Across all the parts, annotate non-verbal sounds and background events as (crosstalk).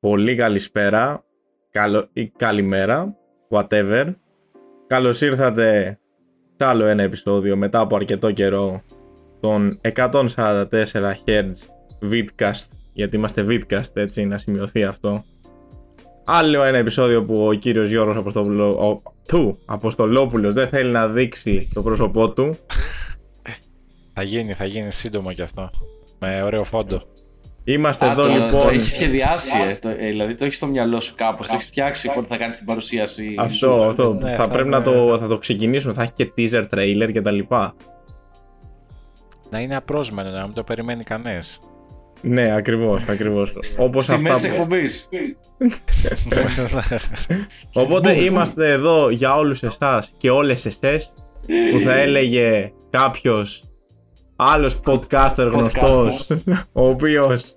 πολύ καλησπέρα καλο... ή καλημέρα, whatever. Καλώς ήρθατε σε άλλο ένα επεισόδιο μετά από αρκετό καιρό των 144 Hz Vidcast, γιατί είμαστε Vidcast έτσι να σημειωθεί αυτό. Άλλο ένα επεισόδιο που ο κύριος Γιώργος Αποστολό... ο... του, Αποστολόπουλος δεν θέλει να δείξει το πρόσωπό του. Θα γίνει, θα γίνει σύντομα κι αυτό. Με ωραίο φόντο. Είμαστε Α, εδώ το, λοιπόν. Το έχει σχεδιάσει, ε, το, ε, δηλαδή το έχεις στο μυαλό σου κάπως. Το έχεις φτιάξει πότε θα κάνεις την παρουσίαση. Αυτό, σου. αυτό. Ναι, θα θα πρέπει είναι- να το, θα το ξεκινήσουμε. Θα έχει και teaser trailer και τα λοιπά. Να είναι απρόσμενο, να μην το περιμένει κανεί. Ναι, ακριβώς, ακριβώς. Όπως Στη μέση αυτά. που- εκπομπής. (laughs) Οπότε είμαστε εδώ για όλους εσάς και όλες εσές που θα έλεγε κάποιος άλλος podcaster γνωστός ο οποίος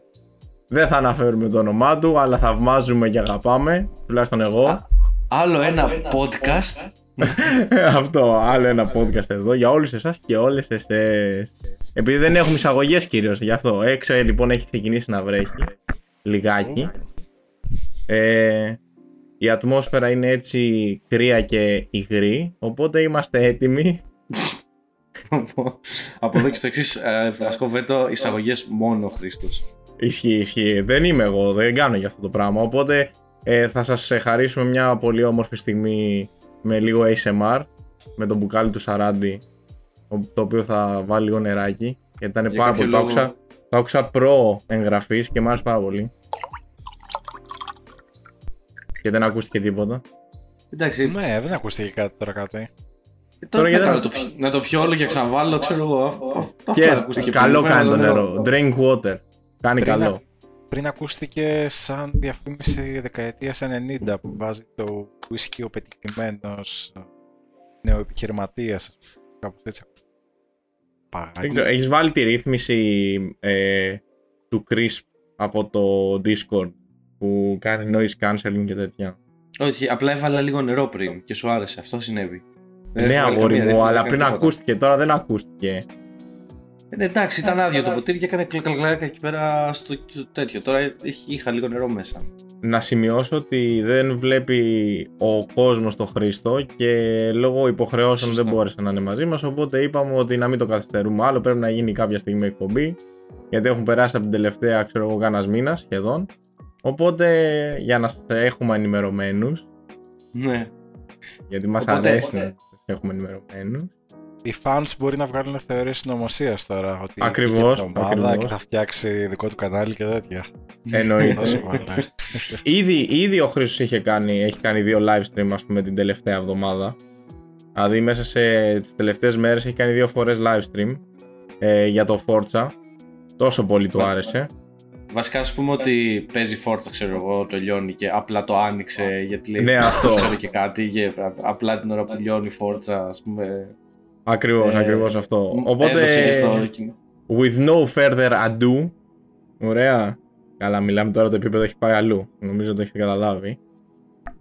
δεν θα αναφέρουμε το όνομά του αλλά θαυμάζουμε και αγαπάμε τουλάχιστον εγώ. Άλλο ένα podcast. (laughs) αυτό άλλο ένα podcast εδώ για όλους εσάς και όλες εσές. Επειδή δεν έχουμε εισαγωγές κυρίως γι' αυτό. Έξω ε, λοιπόν έχει ξεκινήσει να βρέχει λιγάκι. Ε, η ατμόσφαιρα είναι έτσι κρύα και υγρή οπότε είμαστε έτοιμοι. Από- (laughs) Από εδώ και στο εξής, ασκώ βέτο εισαγωγές μόνο ο Χρήστος. Ισχύει, ισχύει. Δεν είμαι εγώ, δεν κάνω για αυτό το πράγμα. Οπότε ε, θα σας ε, χαρίσουμε μια πολύ όμορφη στιγμή με λίγο ASMR με το μπουκάλι του Σαράντι ο- το οποίο θα βάλει λίγο νεράκι γιατί ήταν Για πάρα κάποιο πολύ. Το λόγο- άκουσα, το άκουσα προ εγγραφής και μου άρεσε πάρα πολύ. Και δεν ακούστηκε τίποτα. Εντάξει, ναι, δεν ακούστηκε κάτι τώρα κάτι. τώρα γιατί να, δεν- το, πιω- να το πιω όλο και ξαναβάλω, ξέρω εγώ. αυ- αυ- αυτό Και ακούστηκε καλό πριν, κάνει το βέβαια, νερό. Drink water. Κάνει Πριν καλό. να- Πριν ακούστηκε σαν διαφήμιση δεκαετίας 90 που βάζει το whisky ο πετυχημένος νεοεπιχειρηματίας, κάπως έτσι. Δεν Παγάκι. ξέρω, Έχεις βάλει τη ρύθμιση ε, του CRISP από το Discord που κάνει noise cancelling και τέτοια; Όχι, απλά έβαλα λίγο νερό πριν και σου άρεσε. Αυτό συνέβη. Δεν ναι, έχω βάλει αγόρι καμία μου, ρύθμιση, αλλά δεν πριν έκανε τίποτα. ακούστηκε, τώρα δεν ακούστηκε. Ε, ναι, εντάξει, ήταν άδειο το ποτήρι και έκανε κλακλακλάκα εκεί πέρα στο, στο τέτοιο. Τώρα έχει- είχα λίγο νερό μέσα. Να σημειώσω ότι δεν βλέπει ο κόσμος το Χρήστο και λόγω υποχρεώσεων Σωστά. δεν μπόρεσε να είναι μαζί μας οπότε είπαμε ότι να μην το καθυστερούμε άλλο πρέπει να γίνει κάποια στιγμή εκπομπή γιατί έχουν περάσει από την τελευταία ξέρω εγώ κάνας μήνας σχεδόν οπότε για να σας έχουμε ενημερωμένους Ναι. γιατί μας Οπότε- αρέσει να σας έχουμε ενημερωμένους Οι fans μπορεί να βγάλουν θεωρίες συνωμοσίας τώρα. Ότι Ακριβώς, βγήκε ομάδα ακριβώς. και θα φτιάξει δικό του κανάλι και τέτοια. εννοείται Τόσο πολύ. Ήδη, ήδη ο Χρήστος είχε κάνει, έχει κάνει δύο live stream ας πούμε την τελευταία εβδομάδα. Δηλαδή μέσα σε τις τελευταίες μέρες έχει κάνει δύο φορές live stream ε, για το Forza. Τόσο πολύ του Μα- άρεσε. Βασικά, ας πούμε ότι παίζει φόρτσα, ξέρω εγώ, το λιώνει και απλά το άνοιξε γιατί λέει. Ναι, αυτό. ξέρω και κάτι. Και α- απλά την ώρα που λιώνει η φόρτσα, ας πούμε. Ακριβώς, ε, ακριβώς αυτό. έδωσε Οπότε, και στο κοινό. with no further ado, ωραία. Καλά, μιλάμε τώρα το επίπεδο έχει πάει αλλού. Νομίζω το έχετε καταλάβει.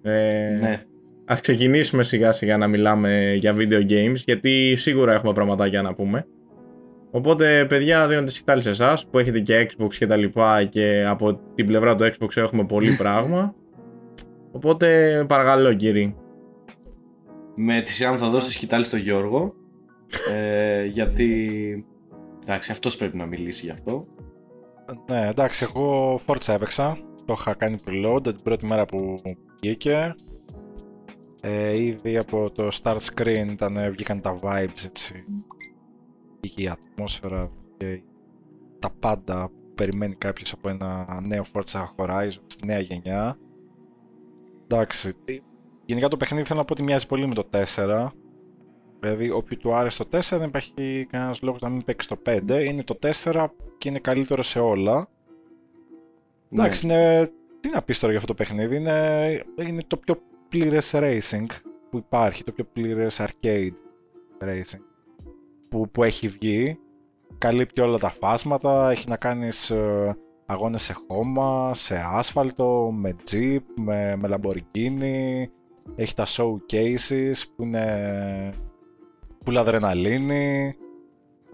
Ε, Ναι. Ας ξεκινήσουμε σιγά σιγά να μιλάμε για video games γιατί σίγουρα έχουμε πραγματάκια να πούμε. Οπότε παιδιά δίνω τη σκητάλη σε εσάς που έχετε και Xbox και τα λοιπά και από την πλευρά του Xbox έχουμε πολύ (laughs) πράγμα. Οπότε παρακαλώ κύριοι. Με τη σειρά μου θα δώσω τη σκητάλη στο Γιώργο. Ε, γιατί. Εντάξει, αυτός πρέπει να μιλήσει γι' αυτό. ναι, εντάξει, εγώ Forza έπαιξα. Το είχα κάνει preload την πρώτη μέρα που βγήκε. Ε, ήδη από το start screen ήταν, βγήκαν τα vibes έτσι. Βγήκε η ατμόσφαιρα και τα πάντα που περιμένει κάποιος από ένα νέο Forza Horizon στη νέα γενιά. Εντάξει, γενικά το παιχνίδι θέλω να πω ότι μοιάζει πολύ με το 4. Δηλαδή, όποιου του άρεσε το 4 δεν υπάρχει κανένας λόγος να μην παίξει το 5. Είναι το 4 και είναι καλύτερο σε όλα. Εντάξει, Ναι. είναι... τι να πεις τώρα για αυτό το παιχνίδι; Είναι, είναι το πιο πλήρες racing που υπάρχει, το πιο πλήρες arcade racing που, που έχει βγει. Καλύπτει όλα τα φάσματα, έχει να κάνεις ε, αγώνες σε χώμα, σε άσφαλτο, με jeep, με, με Lamborghini. Έχει τα showcases που είναι full αδρεναλίνη.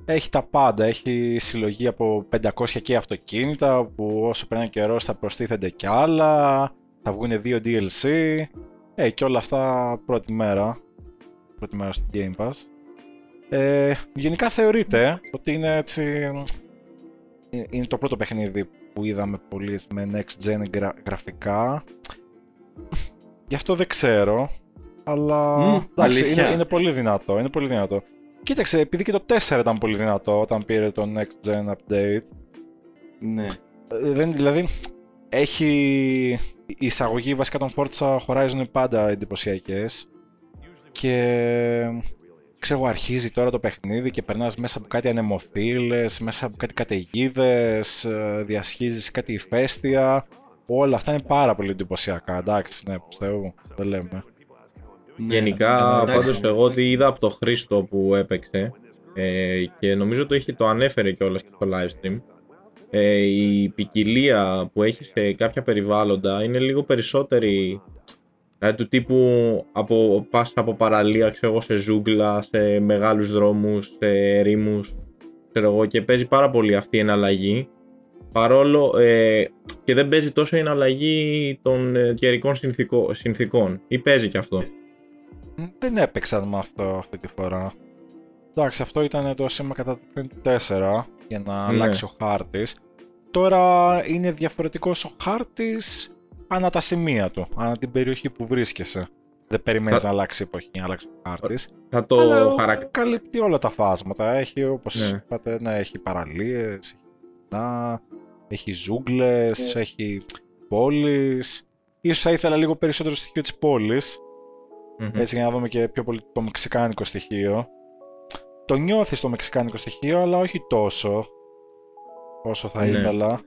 έχει τα πάντα. Έχει συλλογή από 500 και αυτοκίνητα που όσο περνάει καιρός θα προστίθενται κι άλλα. Θα βγουν δύο DLC. Ε, και όλα αυτά πρώτη μέρα. Πρώτη μέρα στο Game Pass. Ε, γενικά θεωρείται ότι είναι έτσι. ε, Είναι το πρώτο παιχνίδι που είδαμε πολύ με next gen γρα- γραφικά. Γι' αυτό δεν ξέρω. Αλλά Μμ, εντάξει, αλήθεια. είναι, είναι πολύ δυνατό. Είναι πολύ δυνατό. Κοίταξε, επειδή και το 4 ήταν πολύ δυνατό όταν πήρε το next gen update. Ναι. ε, Δεν, δηλαδή, έχει η εισαγωγή βασικά των Forza Horizon είναι πάντα εντυπωσιακές. Και ξέρω εγώ, αρχίζει τώρα το παιχνίδι και περνάς μέσα από κάτι ανεμοθύλες, μέσα από κάτι καταιγίδες, διασχίζεις κάτι ηφαίστεια. Όλα αυτά είναι πάρα πολύ εντυπωσιακά, εντάξει, ναι, προς Θεού, δεν λέμε. Ναι. Γενικά, Ε, εντάξει. πάντως εγώ τι είδα από το Χρήστο που έπαιξε ε, και νομίζω το, είχε, το ανέφερε κιόλας και στο live stream ε, η ποικιλία που έχει σε κάποια περιβάλλοντα είναι λίγο περισσότερη δηλαδή του τύπου από, πας από παραλία ξέρω εγώ, σε ζούγκλα, σε μεγάλους δρόμους, σε ερήμους ξέρω εγώ, και παίζει πάρα πολύ αυτή η εναλλαγή παρόλο ε, και δεν παίζει τόσο η εναλλαγή των ε, καιρικών συνθηκό- συνθηκών ή παίζει και αυτό Μ, Δεν έπαιξαν με αυτό αυτή τη φορά. Εντάξει, αυτό ήταν το σήμα κατά το 4 για να Ναι. αλλάξει ο χάρτης. Τώρα είναι διαφορετικός ο χάρτης ανά τα σημεία του, ανά την περιοχή που βρίσκεσαι. Δεν περιμένεις Θα- να αλλάξει η εποχή, να αλλάξει ο χάρτης. θα το Αλλά χαρακτηρίσω καλύπτει όλα τα φάσματα. Έχει, όπως Ναι. είπατε, ναι, έχει παραλίες, έχει βουνά, έχει ζούγκλες, Ναι. έχει πόλεις. Ίσως θα ήθελα λίγο περισσότερο στοιχείο της πόλης, έτσι για να δούμε και πιο πολύ το μεξικάνικο στοιχείο. Το νιώθεις το μεξικάνικο στοιχείο, αλλά όχι τόσο όσο θα Ναι. ήθελα.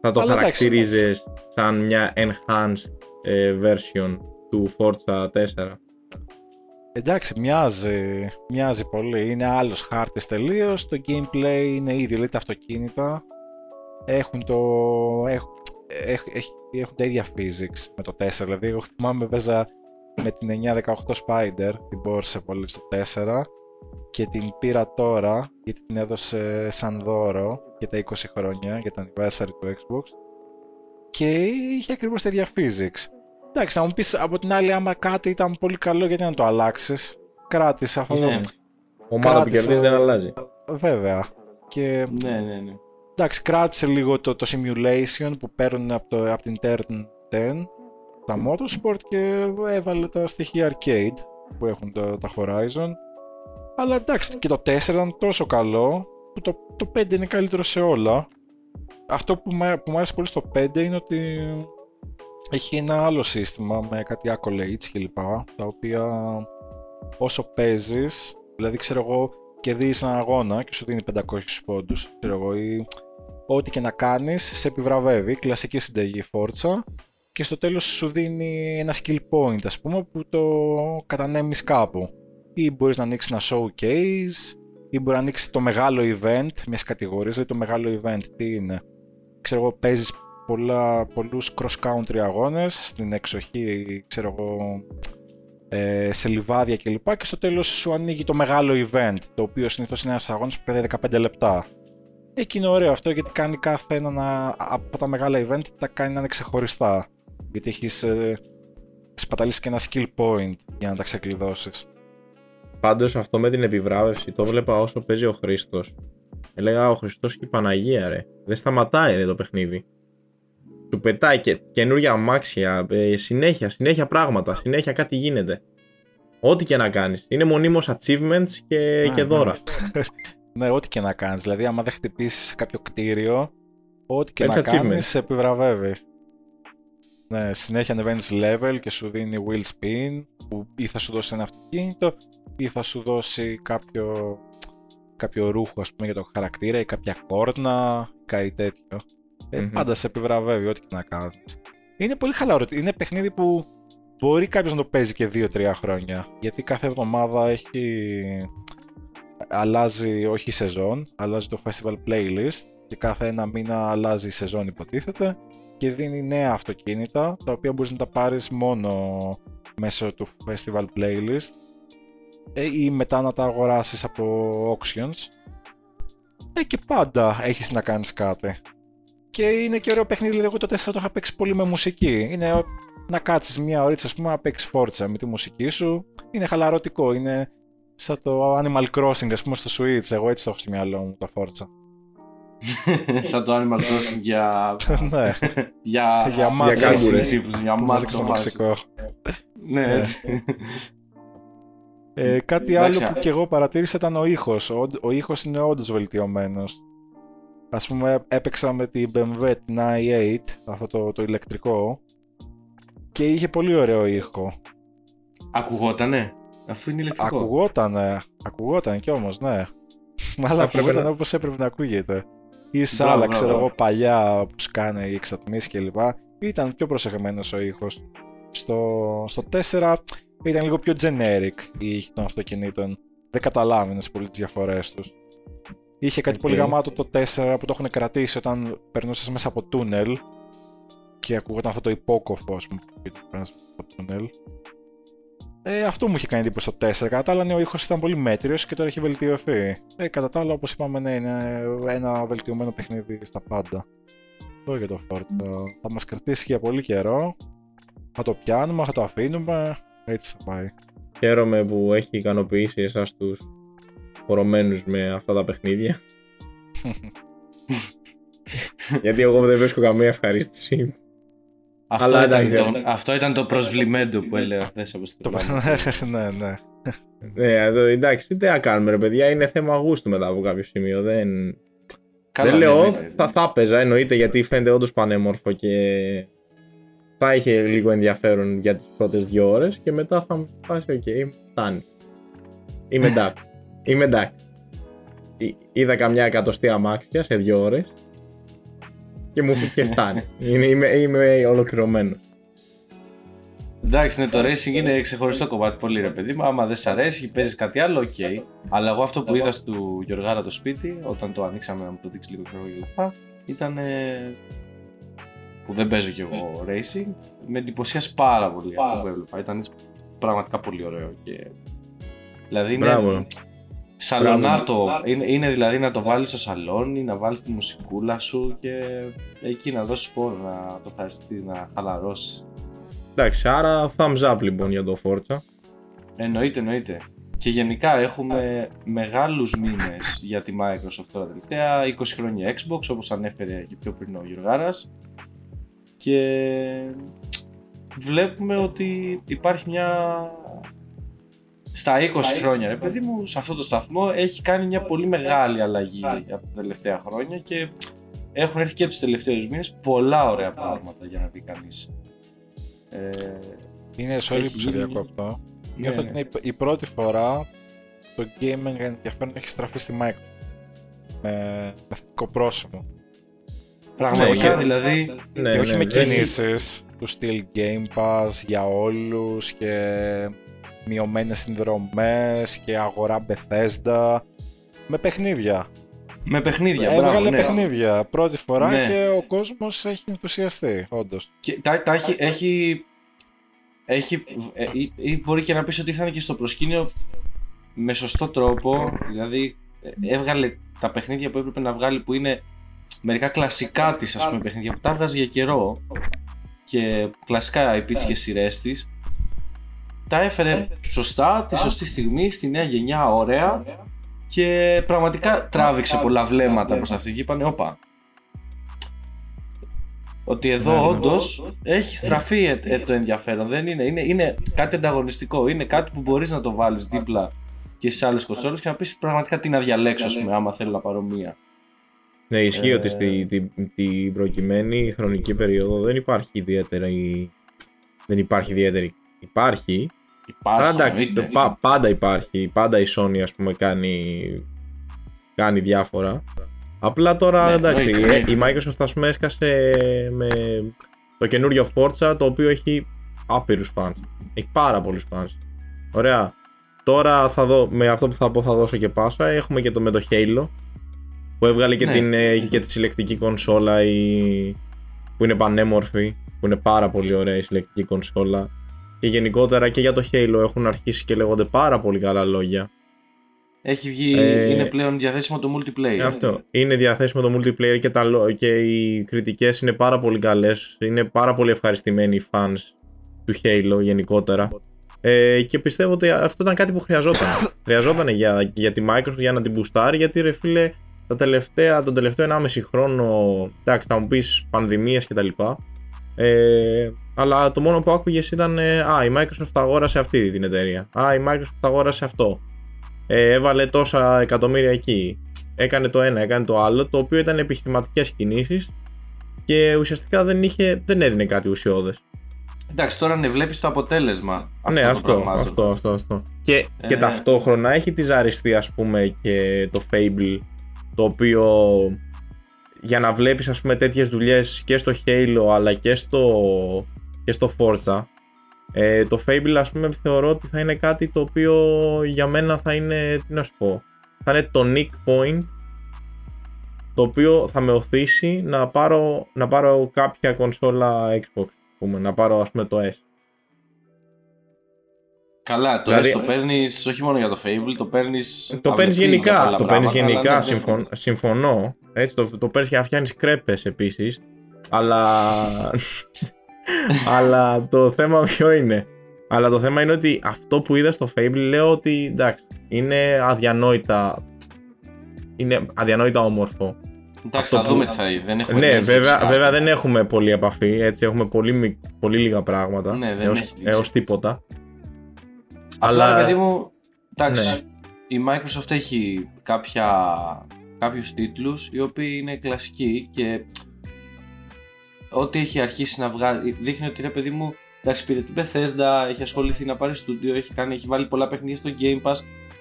Θα το Αλλά εντάξει. χαρακτηρίζεις σαν μια enhanced ε, version του Forza 4. Εντάξει, μοιάζει, μοιάζει πολύ. Είναι άλλος χάρτης τελείως. Το gameplay είναι ίδιο, δηλαδή τα αυτοκίνητα έχουν το... Έχουν, έχ- έχ- έχουν τα ίδια physics με το 4. Δηλαδή, εγώ θυμάμαι παίζα με την 918 Spider, την πόρσε πολύ στο 4 και την πήρα τώρα γιατί την έδωσε σαν δώρο για τα 20 χρόνια, για το anniversary του Xbox και είχε ακριβώς τα ίδια physics. Εντάξει, θα μου πεις από την άλλη άμα κάτι ήταν πολύ καλό γιατί να το αλλάξεις; Κράτησε αυτό. Ναι. Ομάδα που Κράτησε- κερδίζεις δεν αλλάζει. Βέβαια. Και Ναι, ναι, ναι. εντάξει, κράτησε λίγο το, το simulation που παίρνουν από, το, από την Turn 10 τα Motorsport και έβαλε τα στοιχεία arcade που έχουν τα, τα Horizon. Αλλά εντάξει, και το 4 ήταν τόσο καλό που το, το 5 είναι καλύτερο σε όλα. Αυτό που μου που μου άρεσε πολύ στο 5 είναι ότι έχει ένα άλλο σύστημα με κάτι accolades κλπ. Τα οποία όσο παίζεις, δηλαδή ξέρω εγώ, κερδίζεις έναν αγώνα και σου δίνει 500 πόντους. Ξέρω εγώ, ή ό,τι και να κάνεις, σε επιβραβεύει. Κλασική συνταγή φόρτσα. Και στο τέλος σου δίνει ένα skill point, ας πούμε, που το κατανέμεις κάπου. Ή μπορείς να ανοίξεις ένα showcase, ή μπορεί να ανοίξεις το μεγάλο event, μιας κατηγορίας. Δηλαδή το μεγάλο event τι είναι. Ξέρω εγώ, παίζεις πολλά, πολλούς cross-country αγώνες στην εξοχή, ξέρω εγώ, ε, σε λιβάδια κλπ. Και στο τέλος σου ανοίγει το μεγάλο event, το οποίο συνήθως είναι ένας αγώνας που κρατάει 15 λεπτά. Εκεί είναι ωραίο αυτό γιατί κάνει κάθε ένα να- από τα μεγάλα event τα κάνει να είναι ξεχωριστά. Γιατί έχεις ε, σπαταλήσει και ένα skill point για να τα ξεκλειδώσεις. Πάντως αυτό με την επιβράβευση το βλέπα όσο παίζει ο Χρήστος. Έλεγα ο Χριστός και η Παναγία, ρε. Δεν σταματάει ρε, το παιχνίδι. Σου πετάει και καινούργια αμάξια, ε, συνέχεια, συνέχεια πράγματα, συνέχεια κάτι γίνεται. Ό,τι και να κάνεις. Είναι μονίμως achievements και, Α, και ναι. δώρα. (laughs) Ναι, ό,τι και να κάνεις. Δηλαδή, άμα δεν χτυπήσεις σε κάποιο κτίριο, ό,τι και Έτσι να achievement. κάνεις, σε επιβραβεύει. Ναι, συνέχεια ανεβαίνεις level και σου δίνει wheel spin, που ή θα σου δώσει ένα αυτοκίνητο, ή θα σου δώσει κάποιο, κάποιο ρούχο, ας πούμε, για το χαρακτήρα, ή κάποια κόρνα, κάτι τέτοιο. Ε, Μμμ. Πάντα σε επιβραβεύει, ό,τι και να κάνεις. Είναι πολύ χαλαρό. Είναι παιχνίδι που μπορεί κάποιος να το παίζει και 2-3 χρόνια. Γιατί κάθε εβδομάδα έχει αλλάζει όχι η σεζόν, αλλάζει το festival playlist και κάθε ένα μήνα αλλάζει η σεζόν υποτίθεται και δίνει νέα αυτοκίνητα τα οποία μπορείς να τα πάρεις μόνο μέσω του festival playlist ε, ή μετά να τα αγοράσεις από auctions ε, και πάντα έχεις να κάνεις κάτι. Και είναι και ωραίο παιχνίδι, δηλαδή εγώ το 4 το είχα παίξει πολύ με μουσική. Είναι να κάτσεις μια ωρίτσα, ας πούμε, να παίξεις φόρτσα με τη μουσική σου. Είναι χαλαρωτικό, είναι σαν το Animal Crossing, ας πούμε, στο Switch. Εγώ έτσι το έχω στο μυαλό μου, τα φόρτσα. (laughs) Σαν το Animal Crossing για... ναι, για... για μάτσο. κάγκουρες. τύπους, Για που μάτσο. μάζεψε στο μάτσο. Μεξικό. Ναι, έτσι. Ε, κάτι Εντάξει, άλλο που α- και εγώ παρατήρησα ήταν ο ήχος. Ο, ο ήχος είναι όντως βελτιωμένος. Ας πούμε έπαιξα με την BMW την i8, αυτό το, το ηλεκτρικό, και είχε πολύ ωραίο ήχο. Ακουγότανε. Αφού είναι ηλεκτρικό. Ακουγότανε, ακουγόταν κι όμως, ναι. (laughs) Αλλά έπρεπε ακουγόταν να- όπως έπρεπε να ακούγεται. Ή σ' Μπράβο, άλλα, μπράβο. ξέρω εγώ, παλιά που σκάνε οι εξατμίσεις κλπ. Ήταν πιο προσεγμένος ο ήχος. Στο, στο 4 ήταν λίγο πιο generic οι ήχοι των αυτοκινήτων. Δεν καταλάβαινες πολύ τις διαφορές τους. Είχε κάτι Οκ. πολύ γαμάτο το 4 που το έχουν κρατήσει όταν περνούσες μέσα από τούνελ και ακούγονταν αυτό το υπόκωφο, ας πούμε, που περνάς μέσα από τούνελ. Ε, αυτό μου είχε κάνει εντύπωση στο 4. Κατά τα άλλα, ναι, ο ήχος ήταν πολύ μέτριος και τώρα έχει βελτιωθεί. Ε, κατά τα άλλα, όπως είπαμε, ναι, είναι ένα βελτιωμένο παιχνίδι στα πάντα. Αυτό για το Forza. Θα μας κρατήσει για πολύ καιρό. Θα το πιάνουμε, θα το αφήνουμε. Έτσι θα πάει. Χαίρομαι που έχει ικανοποιήσει εσάς τους φορωμένους με αυτά τα παιχνίδια. (laughs) Γιατί εγώ δεν βρίσκω καμία ευχαρίστηση. Αυτό, Αλλά ήταν εντάξει, το, αυτό ήταν το προσβλημέντο που έλεγα χθες από Το στην (laughs) ναι, ναι. Ναι, εδώ, εντάξει, τι να κάνουμε ρε παιδιά, είναι θέμα γούστου μετά από κάποιο σημείο. Δεν, δεν λέω, θα, θα έπαιζα εννοείται γιατί φαίνεται όντως πανέμορφο και θα είχε λίγο ενδιαφέρον για τις πρώτες δύο ώρες και μετά θα μου φάσει, οκ, φτάνει. Είμαι εντάξει. (laughs) Είμαι εντάξει. Εί- Είδα καμιά εκατοστή αμάξια σε δύο ώρες και μου και φτάνει. Είναι, είμαι, είμαι ολοκληρωμένος. Εντάξει, ναι, το racing είναι ξεχωριστό κομμάτι πολύ ρε παιδί μου. Άμα δεν σ' αρέσει, παίζεις κάτι άλλο, οκ. Αλλά εγώ αυτό που είδα του Γιωργάρα το σπίτι, όταν το ανοίξαμε να μου το δείξει λίγο ξέρω για αυτά, ήταν. ε, που δεν παίζω κι εγώ racing, με εντυπωσίασε πάρα πολύ αυτό που έβλεπα. Ήταν έτσι πραγματικά πολύ ωραίο. Και... Δηλαδή είναι. Μπράβο. Σαλονάτο. Είναι, είναι δηλαδή να το βάλεις στο σαλόνι, να βάλεις τη μουσικούλα σου και εκεί να δώσεις πόνο, να το ευχαριστείς, να χαλαρώσεις. Εντάξει, άρα thumbs up λοιπόν για το Forza. Εννοείται, εννοείται. Και γενικά έχουμε μεγάλους μήνες για τη Microsoft τώρα τελευταία, 20 χρόνια Xbox όπως ανέφερε και πιο πριν ο Γιωργάρας και βλέπουμε ότι υπάρχει μια... Στα 20 χρόνια ρε παιδί μου, σε αυτό το σταθμό έχει κάνει μια πολύ μεγάλη αλλαγή από τα τελευταία χρόνια και έχουν έρθει και τους τελευταίους μήνες πολλά ωραία πράγματα για να δει κανείς. Ε, Είναι sorry Έχει που σε γίνει- διακόπτω. ναι, Νιώθω ναι. ότι είναι η- η πρώτη φορά το gaming ενδιαφέρον έχει στραφεί στη Microsoft. Με, με θετικό πρόσημο. Πραγματικά και- δηλαδή. Ναι, και όχι ναι, με έχει- κινήσεις του στυλ Game Pass για όλους και μειωμένες συνδρομές και αγορά Bethesda. Με παιχνίδια. Με παιχνίδια. Έβγαλε μπράβο, ναι. παιχνίδια πρώτη φορά Ναι. και ο κόσμος έχει ενθουσιαστεί, όντως. Και τα, τα έχει, έχει, έχει ε, ή, ή μπορεί και να πεις ότι θα είναι και στο προσκήνιο με σωστό τρόπο. Δηλαδή ε, έβγαλε τα παιχνίδια που έπρεπε να βγάλει που είναι μερικά κλασικά της ας πούμε παιχνίδια που τα έβγαζε για καιρό και κλασικά υπήρχε και σειρές της τα έφερε σωστά, τη σωστή στιγμή, στη νέα γενιά, ωραία και πραγματικά τράβηξε πολλά βλέμματα προς αυτή και είπανε όπα ότι εδώ Ναι, ναι. όντως έχει στραφεί ε, ε, το ενδιαφέρον. Δεν είναι, είναι, είναι κάτι ανταγωνιστικό. Είναι κάτι που μπορείς να το βάλεις δίπλα και στι άλλες κονσόλες και να πεις πραγματικά τι να διαλέξω, ας πούμε, άμα θέλω να πάρω μία. Ναι, ισχύει Ε, ότι στη, την, την προκειμένη χρονική περίοδο δεν υπάρχει ιδιαίτερη. Δεν υπάρχει ιδιαίτερη. Υπάρχει. Αλλά Υπάρχει. εντάξει, εννοείται. το πα- πάντα υπάρχει. Πάντα η Sony ας πούμε κάνει, κάνει διάφορα. Απλά τώρα Ναι, εντάξει, εννοείται, η, η Microsoft ας πούμε έσκασε με το καινούριο Forza το οποίο έχει άπειρους fans. Έχει πάρα πολλούς fans. Ωραία. Τώρα θα δω, με αυτό που θα πω θα δώσω και πάσα. Έχουμε και το με το Halo που έβγαλε και, Ναι. την, ε, έχει και τη συλλεκτική κονσόλα η, που είναι πανέμορφη, που είναι πάρα πολύ ωραία η συλλεκτική κονσόλα. Και γενικότερα και για το Halo έχουν αρχίσει και λέγονται πάρα πολύ καλά λόγια. Έχει βγει, Ε, είναι πλέον διαθέσιμο το multiplayer. Αυτό. Είναι διαθέσιμο το multiplayer και, τα, λο- και οι κριτικές είναι πάρα πολύ καλές. Είναι πάρα πολύ ευχαριστημένοι οι fans του Halo γενικότερα. Ε, και πιστεύω ότι αυτό ήταν κάτι που χρειαζόταν. (coughs) χρειαζόταν για, για τη Microsoft για να την μπουστάρει, γιατί ρε φίλε, τα τελευταία, τον τελευταίο 1,5 χρόνο, εντάξει, θα μου πεις πανδημίες κτλ. Ε, αλλά το μόνο που άκουγες ήταν ε, Α, η Microsoft αγόρασε αυτή την εταιρεία. Α, η Microsoft αγόρασε αυτό. Ε, έβαλε τόσα εκατομμύρια εκεί. Έκανε το ένα, έκανε το άλλο, το οποίο ήταν επιχειρηματικές κινήσεις και ουσιαστικά δεν, είχε, δεν έδινε κάτι ουσιώδες. Εντάξει, τώρα ναι, βλέπεις το αποτέλεσμα. ναι, των αυτό, πραγμάτων. αυτό, αυτό, αυτό. Και, και Ε. ταυτόχρονα έχει τη ζαριστεί, ας πούμε, και το Fable, το οποίο για να βλέπεις, ας πούμε, τέτοιες δουλειές και στο Halo, αλλά και στο, και στο Forza, ε, το Fable, ας πούμε, θεωρώ ότι θα είναι κάτι το οποίο για μένα θα είναι, τι να σου πω, θα είναι το nick point, το οποίο θα με οθήσει να πάρω, να πάρω κάποια κονσόλα Xbox, ας πούμε, να πάρω, ας πούμε, το S. Καλά, το Δηλαδή- δηλαδή... το παίρνεις όχι μόνο για το Fable, το παίρνεις. Το παίρνεις γενικά. Το παίρνεις γενικά. συμφων- συμφωνώ. Έτσι, το, το παίρνεις για να φτιάχνεις κρέπες επίσης. Αλλά. Αλλά το θέμα ποιο είναι; Αλλά το θέμα είναι ότι αυτό που είδα στο Fable λέω ότι εντάξει, είναι αδιανόητα. Είναι αδιανόητα όμορφο. Εντάξει, αυτό θα που- δούμε τι θα είναι. Δεν έχουμε ναι, δει βέβαια, φυσικά. βέβαια δεν έχουμε πολύ επαφή. Έτσι, έχουμε πολύ, μικ- πολύ λίγα πράγματα. Ναι, δεν έως, έχει δείξει. έως τίποτα. Απλά, αλλά- ρε παιδί μου, εντάξει, Ναι. η Microsoft έχει κάποια, κάποιους τίτλους οι οποίοι είναι κλασικοί και ό,τι έχει αρχίσει να βγάλει, δείχνει ότι ρε παιδί μου, εντάξει πήρε την Bethesda, έχει ασχοληθεί να πάρει στούντιο, έχει, κάνει, έχει βάλει πολλά παιχνίδια στο Game Pass,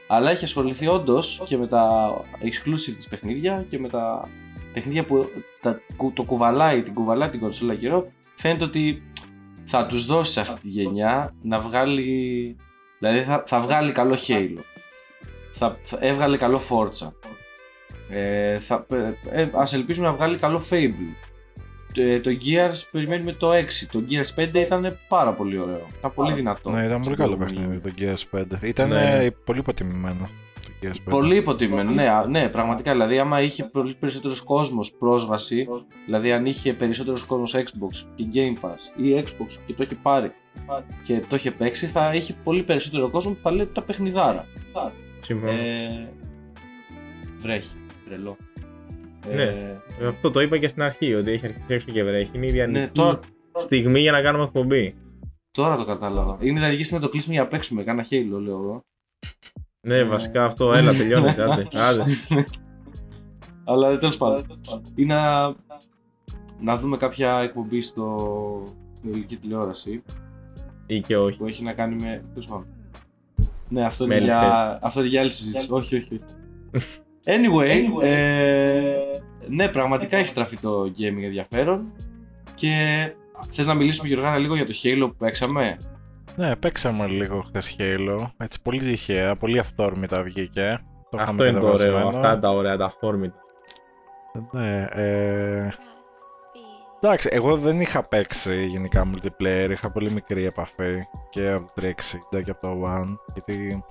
αλλά έχει ασχοληθεί όντως και με τα exclusive της παιχνίδια και με τα παιχνίδια που τα, κου- το κουβαλάει, την κουβαλάει την κονσόλα καιρό, φαίνεται ότι θα τους δώσει σε αυτή τη γενιά να βγάλει Δηλαδή θα, θα βγάλει καλό Halo. Θα, θα έβγαλε καλό Forza. Ε, θα, ε, ε, ας ελπίσουμε να βγάλει καλό Fable. Το, ε, το Gears περιμένουμε το 6. Το Gears 5 ήταν πάρα πολύ ωραίο. Ήταν πολύ δυνατό. Ναι, ήταν πολύ στην καλό προηγούμενη. παιχνίδι το GS5. Ήταν Ναι, ναι. ε, πολύ υποτιμημένο το GS5. Πολύ υποτιμημένο, ναι, α, ναι, πραγματικά. Δηλαδή, άμα είχε πολύ περισσότερος κόσμος πρόσβαση, δηλαδή αν είχε περισσότερος κόσμος Xbox και Game Pass ή Xbox και το είχε πάρει και το είχε παίξει, θα είχε πολύ περισσότερο κόσμο που θα λέει τα παιχνιδάρα. Συμφωνώ. Ε, βρέχει, τρελό. Ναι. Ε, Αυτό το είπα και στην αρχή, ότι έχει αρχίσει έξω και βρέχει. Είναι η ιδανική ναι, τώρα, στιγμή για να κάνουμε εκπομπή. τώρα το κατάλαβα. Είναι ιδανική στιγμή να το κλείσουμε για να παίξουμε. Κάνα χέιλο, λέω εγώ. Ναι, βασικά αυτό, έλα, τελειώνεται. Άντε, άντε. (laughs) Αλλά τέλος πάντων. Ή να, να δούμε κάποια εκπομπή στο, στην ελληνική τηλεόραση Ή και όχι. που έχει να κάνει με. Τέλος πάντων. Ναι, αυτό Με είναι, άλλες για, αυτό είναι για άλλη συζήτηση. όχι, όχι. όχι. Anyway, (laughs) ε, ναι, πραγματικά έχει στραφεί το gaming ενδιαφέρον. Και θες να μιλήσουμε Γιωργάνα λίγο για το Halo που παίξαμε; Ναι, παίξαμε λίγο χθες Halo. Έτσι, πολύ τυχαία, πολύ αυθόρμητα βγήκε. Το Αυτό είχαμε είναι το ωραίο. κατεβασμένο. Αυτά είναι τα ωραία, τα αυθόρμητα. Ναι, ε... Εντάξει, εγώ δεν είχα παίξει γενικά multiplayer, είχα πολύ μικρή επαφή και από το 360 και από το One, γιατί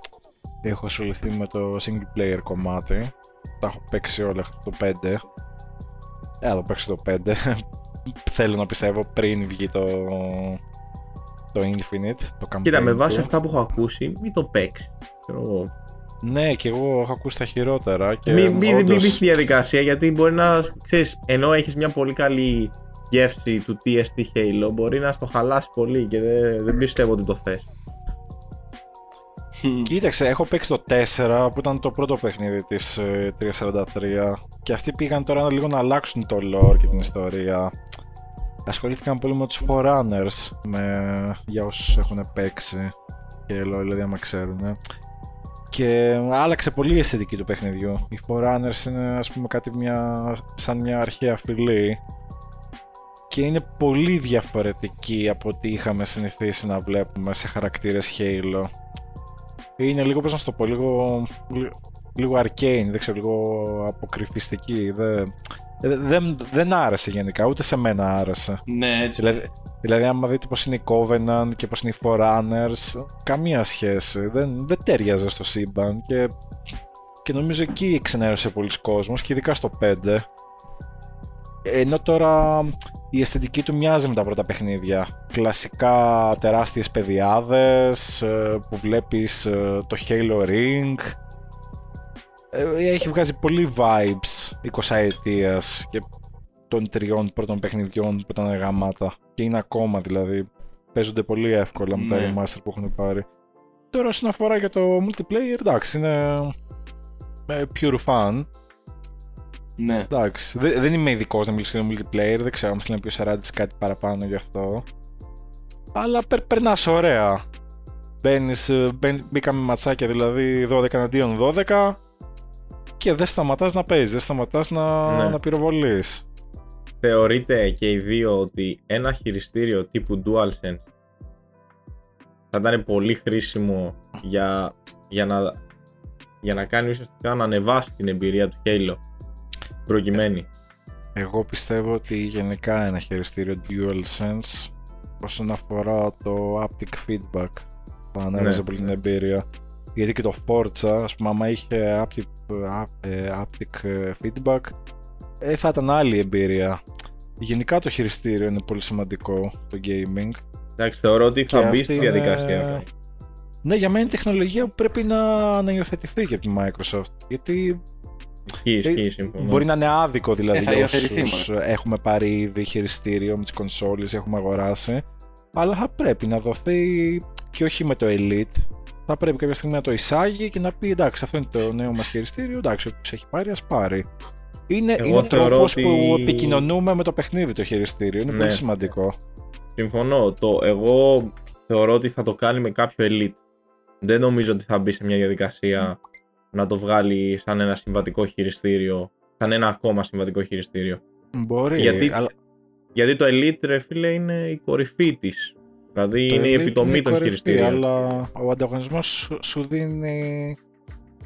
έχω ασχοληθεί με το single player κομμάτι. Τα έχω παίξει όλα το 5. Ε, θα το παίξω το 5. (laughs) Θέλω να πιστεύω πριν βγει το, το Infinite, το campaign Κοίτα, με βάση του. αυτά που έχω ακούσει, μην το παίξεις. Ξέρω εγώ. Ναι, και εγώ έχω ακούσει τα χειρότερα και Μην μην- μην όντως- μπεις στη διαδικασία γιατί μπορεί να. ξέρεις, ενώ έχεις μια πολύ καλή γεύση του TST Halo, μπορεί να στο χαλάσει πολύ και δεν, δεν πιστεύω ότι το θες. Κοίταξε, έχω παίξει το 4 που ήταν το πρώτο παιχνίδι της ε, 343 και αυτοί πήγαν τώρα λίγο να αλλάξουν το lore και την ιστορία. Ασχολήθηκαν πολύ με τους Forerunners, με, για όσους έχουν παίξει και LoL, δηλαδή άμα ξέρουν. Και άλλαξε πολύ η αισθητική του παιχνιδιού. Οι Forerunners είναι ας πούμε κάτι μια, σαν μια αρχαία φυλή και είναι πολύ διαφορετική από ό,τι είχαμε συνηθίσει να βλέπουμε σε χαρακτήρες Halo. Είναι λίγο, πώς να σου το πω, λίγο, λίγο arcane, δεν ξέρω, λίγο αποκρυφιστική. Δεν, δεν, δεν άρεσε γενικά, ούτε σε μένα άρεσε. ναι, έτσι. Δηλαδή, δηλαδή άμα δείτε πώς είναι η Covenant και πώς είναι οι Forerunners, καμία σχέση. Δεν, δεν τέριαζε στο σύμπαν και και νομίζω εκεί ξενέρωσε πολλοί κόσμος και ειδικά στο 5. Ενώ τώρα η αισθητική του μοιάζει με τα πρώτα παιχνίδια. Κλασικά τεράστιες παιδιάδες ε, που βλέπεις ε, το Halo Ring. Ε, Έχει βγάζει πολύ vibes 20 ετίας και των τριών πρώτων παιχνιδιών που ήταν γαμάτα. Και είναι ακόμα δηλαδή. Παίζονται πολύ εύκολα με τα Ναι. remaster που έχουν πάρει. Τώρα όσον αφορά για το multiplayer, εντάξει, είναι ε, pure fun. Ναι. Εντάξει, δε- δεν είμαι ειδικός να μιλήσω για το multiplayer, δεν ξέρω αν θέλει να πει ο Σαράντης κάτι παραπάνω γι' αυτό. Αλλά περ, περνάς ωραία. Μπαίνεις, ε, μπαίν- μπήκαμε ματσάκια δηλαδή 12 αντίον 12 και δεν σταματάς να παίζεις, δεν σταματάς να, Ναι. να πυροβολείς. Θεωρείτε και οι δύο ότι ένα χειριστήριο τύπου DualSense θα ήταν πολύ χρήσιμο για, για, να, για να κάνει ουσιαστικά να ανεβάσει την εμπειρία του Halo προκειμένη. Εγώ πιστεύω ότι γενικά ένα χειριστήριο DualSense όσον αφορά το haptic feedback θα ανέβαζε Ναι. πολύ την εμπειρία. Γιατί και το Forza, ας πούμε, άμα είχε haptic, ε, haptic ε, feedback, ε, θα ήταν άλλη εμπειρία. Γενικά το χειριστήριο είναι πολύ σημαντικό στο gaming. Εντάξει, θεωρώ ότι θα Και μπει αυτή στη είναι- διαδικασία αυτό. Ναι, για μένα είναι τεχνολογία που πρέπει να, να υιοθετηθεί και από τη Microsoft. Γιατί Ισχύει, ισχύει, συμφωνώ. Μπορεί να είναι άδικο δηλαδή Ε, θα για υιοθετηθεί, όσους έχουμε πάρει ήδη χειριστήριο με τις κονσόλες, έχουμε αγοράσει. Αλλά θα πρέπει να δοθεί και όχι με το Elite. Θα πρέπει κάποια στιγμή να το εισάγει και να πει εντάξει αυτό είναι το νέο μας χειριστήριο, εντάξει όποιος έχει πάρει ας πάρει. Είναι, Εγώ είναι ο θεωρώ τρόπος ότι- που επικοινωνούμε με το παιχνίδι το χειριστήριο. Είναι Ναι. πολύ σημαντικό. Συμφωνώ. Το, εγώ θεωρώ ότι θα το κάνει με κάποιο elite. Δεν νομίζω ότι θα μπει σε μια διαδικασία να το βγάλει σαν ένα συμβατικό χειριστήριο. Σαν ένα ακόμα συμβατικό χειριστήριο. Μπορεί, Γιατί αλλά Γιατί το Elite, ρε φίλε, είναι η κορυφή της. Δηλαδή το είναι η Elite επιτομή είναι των κορυφή, χειριστήριων. Αλλά ο ανταγωνισμός σου, σου δίνει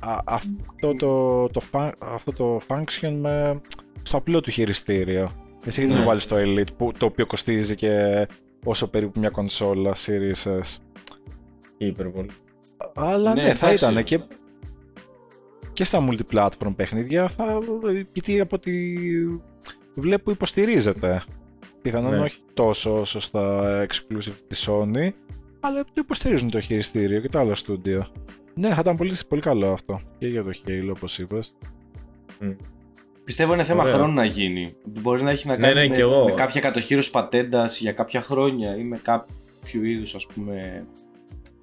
α- αυτό, το, το, fun- αυτό το function με, στο απλό του χειριστήριο. Εσύ γιατί δεν Ναι. το βάλεις το Elite, που, το οποίο κοστίζει και όσο περίπου μια κονσόλα Series S. Η υπερβολή. Αλλά Ναι, ναι, θα εντάξει. ήταν και, και στα multiplatform παιχνίδια, θα, γιατί από ό,τι βλέπω υποστηρίζεται. Πιθανόν Ναι. όχι τόσο όσο στα exclusive της Sony, αλλά το υποστηρίζουν το χειριστήριο και τα άλλα studio. Ναι, θα ήταν πολύ, πολύ καλό αυτό. Και για το Halo, όπως είπες. Πιστεύω είναι θέμα Ωραία. χρόνου να γίνει. Μπορεί να έχει να Ναι, κάνει ναι, με, κι εγώ. με κάποια κατοχήρωση πατέντας για κάποια χρόνια ή με κάποιο είδους ας πούμε.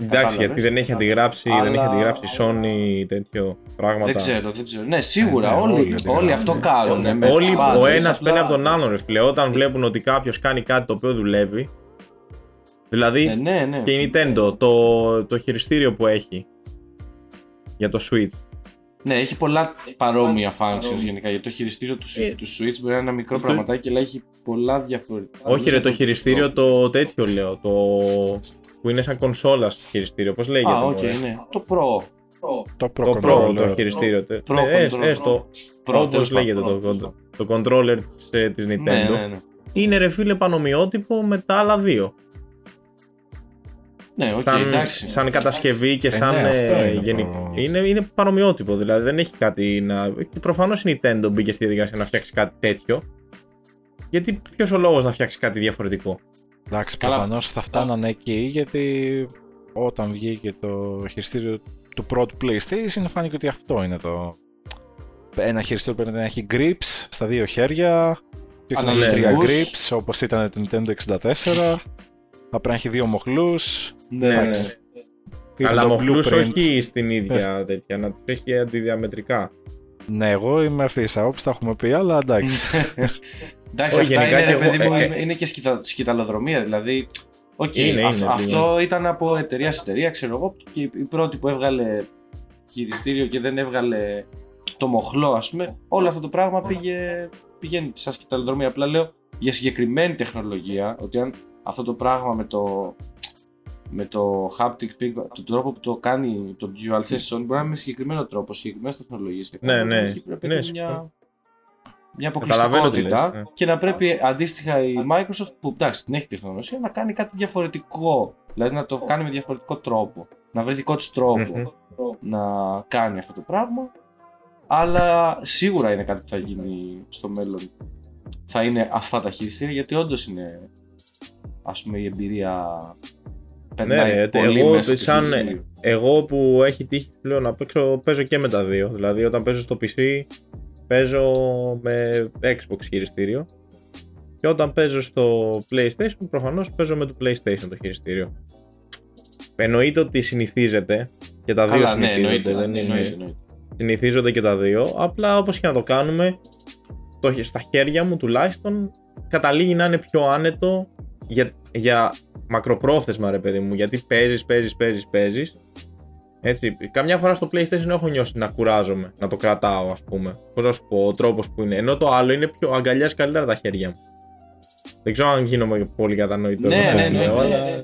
Εντάξει, Κατάλαβες. γιατί δεν έχει αντιγράψει, δεν Αλλά- έχει αντιγράψει η Sony τέτοιο πράγματα. Δεν ξέρω, δεν ξέρω. Ναι, σίγουρα Ε, ναι, όλοι, όλοι όλοι, αντιγράφουν. αυτό κάνουν. Ε, με όλοι, τους ο πάντες, ένας απλά- παίρνει από τον άλλον, ρε φίλε. Όταν βλέπουν ότι κάποιος κάνει κάτι το οποίο δουλεύει. Δηλαδή, Ε, ναι, ναι. και η Nintendo, το, το χειριστήριο που έχει για το Switch. Ναι, έχει πολλά παρόμοια functions γενικά. Γιατί το χειριστήριο του, Ε, του Switch μπορεί να είναι ένα μικρό το- πραγματάκι, αλλά έχει πολλά διαφορετικά. Όχι, ρε, το διαφορετικό. χειριστήριο το τέτοιο λέω. Το που είναι σαν κονσόλα χειριστήριο. Πώς λέγεται. Α, οκ, μωρέ; ναι. Το Pro. Το Pro Το Pro, Controller. το χειριστήριο. Pro Ναι, ε, controller. έστω. Pro, Όπως τέλος λέγεται πάντων, το, Pro, το, το controller της, ε, της Nintendo. Ναι, ναι, ναι. Είναι ρε φίλε πανομοιότυπο με τα άλλα δύο. Ναι, οκ, σαν, εντάξει. σαν κατασκευή και Ε, σαν. ναι, αυτό ε, είναι γενικ- το- είναι, είναι παρομοιότυπο. Δηλαδή δεν έχει κάτι να. Και προφανώς η Nintendo μπήκε στη διαδικασία να φτιάξει κάτι τέτοιο. Γιατί ποιος ο λόγος να φτιάξει κάτι διαφορετικό; Εντάξει, Καλά. προφανώς θα φτάνανε εκεί γιατί όταν βγήκε το χειριστήριο του πρώτου PlayStation φάνηκε ότι αυτό είναι το. Ένα χειριστήριο πρέπει να έχει grips στα δύο χέρια. Και όχι να έχει τρία Αναλογικούς. grips όπως ήταν το Nintendo 64. Θα πρέπει να έχει δύο μοχλούς. Ναι, ναι. εντάξει. Αλλά μοχλούς blueprint. όχι στην ίδια τέτοια, να τους έχει αντιδιαμετρικά. Ναι, εγώ είμαι αυτή της άποψης, τα έχουμε πει, αλλά εντάξει. (laughs) Εντάξει, Όχι, αυτά γενικά είναι, και ρε εγώ- παιδί μου, ε, ε, είναι, είναι και σκυτα, σκυταλοδρομία. Δηλαδή, οκ, Είναι, αυ- είναι, αυτό ήταν από εταιρεία σε εταιρεία, ξέρω εγώ, και η πρώτη που έβγαλε χειριστήριο και δεν έβγαλε το μοχλό, ας πούμε. Όλο αυτό το πράγμα πήγε, πηγαίνει σαν σκυταλοδρομία. Απλά λέω για συγκεκριμένη τεχνολογία, ότι αν αυτό το πράγμα με το, με το haptic feedback, τον τρόπο που το κάνει το DualSense Sony μπορεί να είναι με συγκεκριμένο τρόπο, συγκεκριμένες τεχνολογίες. Ναι, ναι. Εκεί πρέπει Ναι, να συμφωνώ. μια, μια Καταλαβαίνω τι αποκλειστικότητα λες, ναι. και να πρέπει αντίστοιχα η Microsoft που εντάξει την έχει τεχνολογία να κάνει κάτι διαφορετικό. Δηλαδή να το κάνει με διαφορετικό τρόπο. Να βρει δικό της τρόπο Μμμ. να κάνει αυτό το πράγμα Αλλά σίγουρα είναι κάτι που θα γίνει στο μέλλον. Θα είναι αυτά τα χειριστήρια γιατί όντως είναι ας πούμε η εμπειρία περνάει ναι, πολύ εγώ, μέσα από το σαν, χειριστήριο. εγώ που έχει τύχει πλέον να παίξω, παίζω και με τα δύο. Δηλαδή όταν παίζω στο PC παίζω με Xbox χειριστήριο και όταν παίζω στο PlayStation προφανώς παίζω με το PlayStation το χειριστήριο. Εννοείται ότι συνηθίζεται και τα δύο Καλά, ναι, συνηθίζονται. εννοείται, δεν είναι- εννοείται, εννοείται. συνηθίζονται και τα δύο. Απλά όπως και να το κάνουμε, το, στα χέρια μου τουλάχιστον καταλήγει να είναι πιο άνετο για, για μακροπρόθεσμα ρε παιδί μου. Γιατί παίζεις, παίζεις, παίζεις, παίζεις. Έτσι, καμιά φορά στο PlayStation έχω νιώσει να κουράζομαι, να το κρατάω ας πούμε. Πώς να σου πω, ο τρόπος που είναι. Ενώ το άλλο είναι πιο αγκαλιάζει καλύτερα τα χέρια μου. Δεν ξέρω αν γίνομαι πολύ κατανοητός. Ναι, με αυτό ναι, που ναι, λέω, ναι, αλλά- ναι, ναι.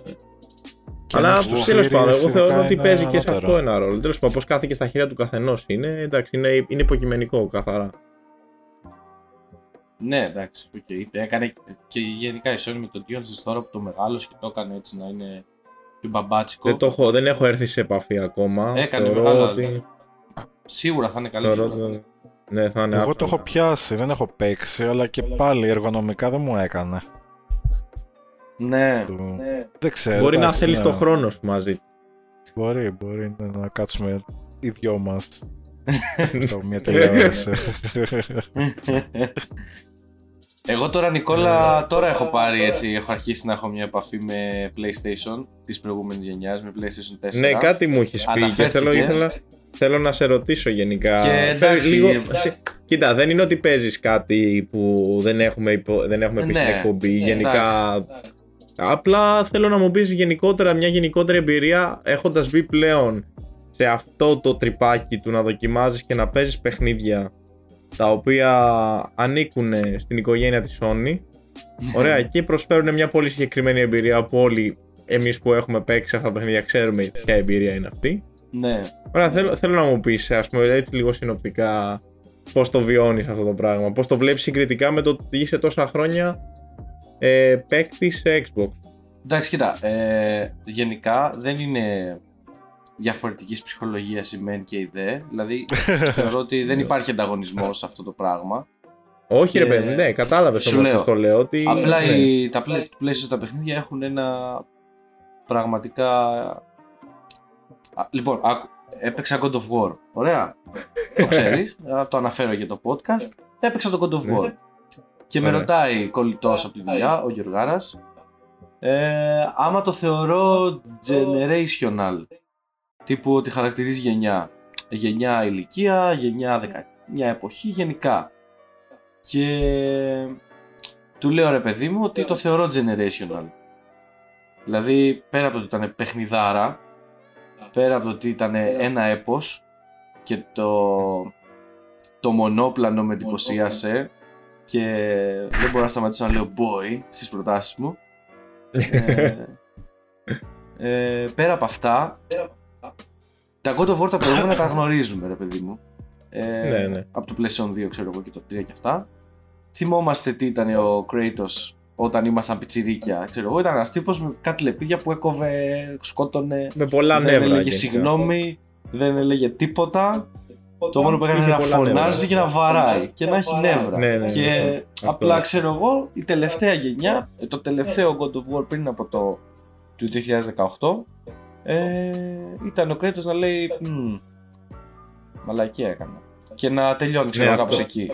Και αλλά ένα στο τέλος Series πάντων, εγώ ειδικά θεωρώ ότι είναι παίζει και σε ανώτερο. αυτό ένα ρόλο. Τέλος πάντων, πώς κάθε και στα χέρια του καθενός είναι. Εντάξει, είναι, είναι υποκειμενικό καθαρά. Ναι, εντάξει, οκ. Έκανε και γενικά η Sony με το DualSense τώρα που το μεγάλωσε και το έκανε έτσι να είναι πιο μπαμπάτσικο. Δεν, το έχω, δεν έχω έρθει σε επαφή ακόμα. Έκανε θεωρώ μεγάλο, ότι. Σίγουρα θα είναι καλή. Θεωρώ δουλειά. ότι ναι, θα είναι Εγώ το άψογο. έχω πιάσει, δεν έχω παίξει, αλλά και πάλι εργονομικά δεν μου έκανε. Ναι. Του- ναι. Δεν ξέρω. Μπορεί να εντάξει, θέλεις ναι. το χρόνος σου μαζί. Μπορεί, μπορεί να, να κάτσουμε οι δυο μας (laughs) στο μια τηλεόραση. (laughs) (laughs) Εγώ τώρα, Νικόλα, τώρα έχω πάρει έτσι, έχω αρχίσει να έχω μια επαφή με PlayStation της προηγούμενης γενιάς, με PlayStation 4. ναι, κάτι μου έχεις πει και Αναφέρθηκε. θέλω, ήθελα, θέλω να σε ρωτήσω γενικά. Και Πε- εντάξει, εντάξει. σε- Κοίτα, δεν είναι ότι παίζεις κάτι που δεν έχουμε, υπο- δεν έχουμε πει στην Ναι, εκπομπή. ναι, γενικά. Απλά θέλω να μου πεις γενικότερα μια γενικότερη εμπειρία έχοντας μπει πλέον σε αυτό το τρυπάκι του να δοκιμάζεις και να παίζεις παιχνίδια τα οποία ανήκουν στην οικογένεια της Sony. Ωραία, και προσφέρουν μια πολύ συγκεκριμένη εμπειρία που όλοι εμείς που έχουμε παίξει αυτά τα παιχνίδια ξέρουμε ποια εμπειρία είναι αυτή. Ναι. Ωραία, θέλω, θέλω να μου πεις, ας πούμε, έτσι λίγο συνοπτικά πώς το βιώνεις αυτό το πράγμα, πώς το βλέπεις συγκριτικά με το ότι είσαι τόσα χρόνια ε, παίκτης σε Xbox. Εντάξει, κοίτα, ε, γενικά δεν είναι διαφορετικής ψυχολογίας η μεν και η δε. Δηλαδή, (laughs) θεωρώ ότι δεν υπάρχει ανταγωνισμός σε αυτό το πράγμα. Όχι, Και ρε παιδί, ναι, κατάλαβες σου όμως λέω. πώ το λέω. Ότι, Απλά ναι. οι, τα πλαίσια πλαίσια τα παιχνίδια έχουν ένα πραγματικά. Α, λοιπόν, άκου, έπαιξα God of War. Ωραία. το (laughs) ξέρεις, το αναφέρω για το podcast. Έπαιξα το God of Ναι. War. Και με Ωραία. ρωτάει κολλητός από τη δουλειά, ο Γιωργάρας, ε, άμα το θεωρώ generational. Τύπου ότι χαρακτηρίζει γενιά. Γενιά ηλικία, γενιά δεκα... μια εποχή γενικά. Και του λέω ρε παιδί μου ότι το θεωρώ generational. Δηλαδή πέρα από το ότι ήταν παιχνιδάρα, πέρα από το ότι ήταν ένα έπος και το, το μονόπλανο με εντυπωσίασε και δεν μπορώ να σταματήσω να λέω boy στις προτάσεις μου. (laughs) ε, ε, πέρα από αυτά, τα God of War τα προηγούμενα τα γνωρίζουμε ρε παιδί μου. Ε, Ναι, ναι. Από το PlayStation 2 ξέρω εγώ και το 3 και αυτά. Θυμόμαστε τι ήταν ο Kratos όταν ήμασταν πιτσιρίκια. Ξέρω εγώ, ήταν ένας τύπος με κάτι λεπίδια που έκοβε, σκότωνε. Με πολλά δεν νεύρα. έλεγε γενικά. συγγνώμη, δεν έλεγε τίποτα. Το μόνο που έκανε Είχε ήταν να πολλά νεύρα. φωνάζει και να βαράει και να έχει νεύρα. Ναι, ναι, ναι. και Αυτό. απλά ξέρω εγώ, η τελευταία γενιά, ε, το τελευταίο God of War πριν από το του 2018, ε, ήταν ο Kratos να λέει «Μμμ, μαλακία έκανα. Και να τελειώνει ξέρω Ναι, κάπως αυτό. εκεί.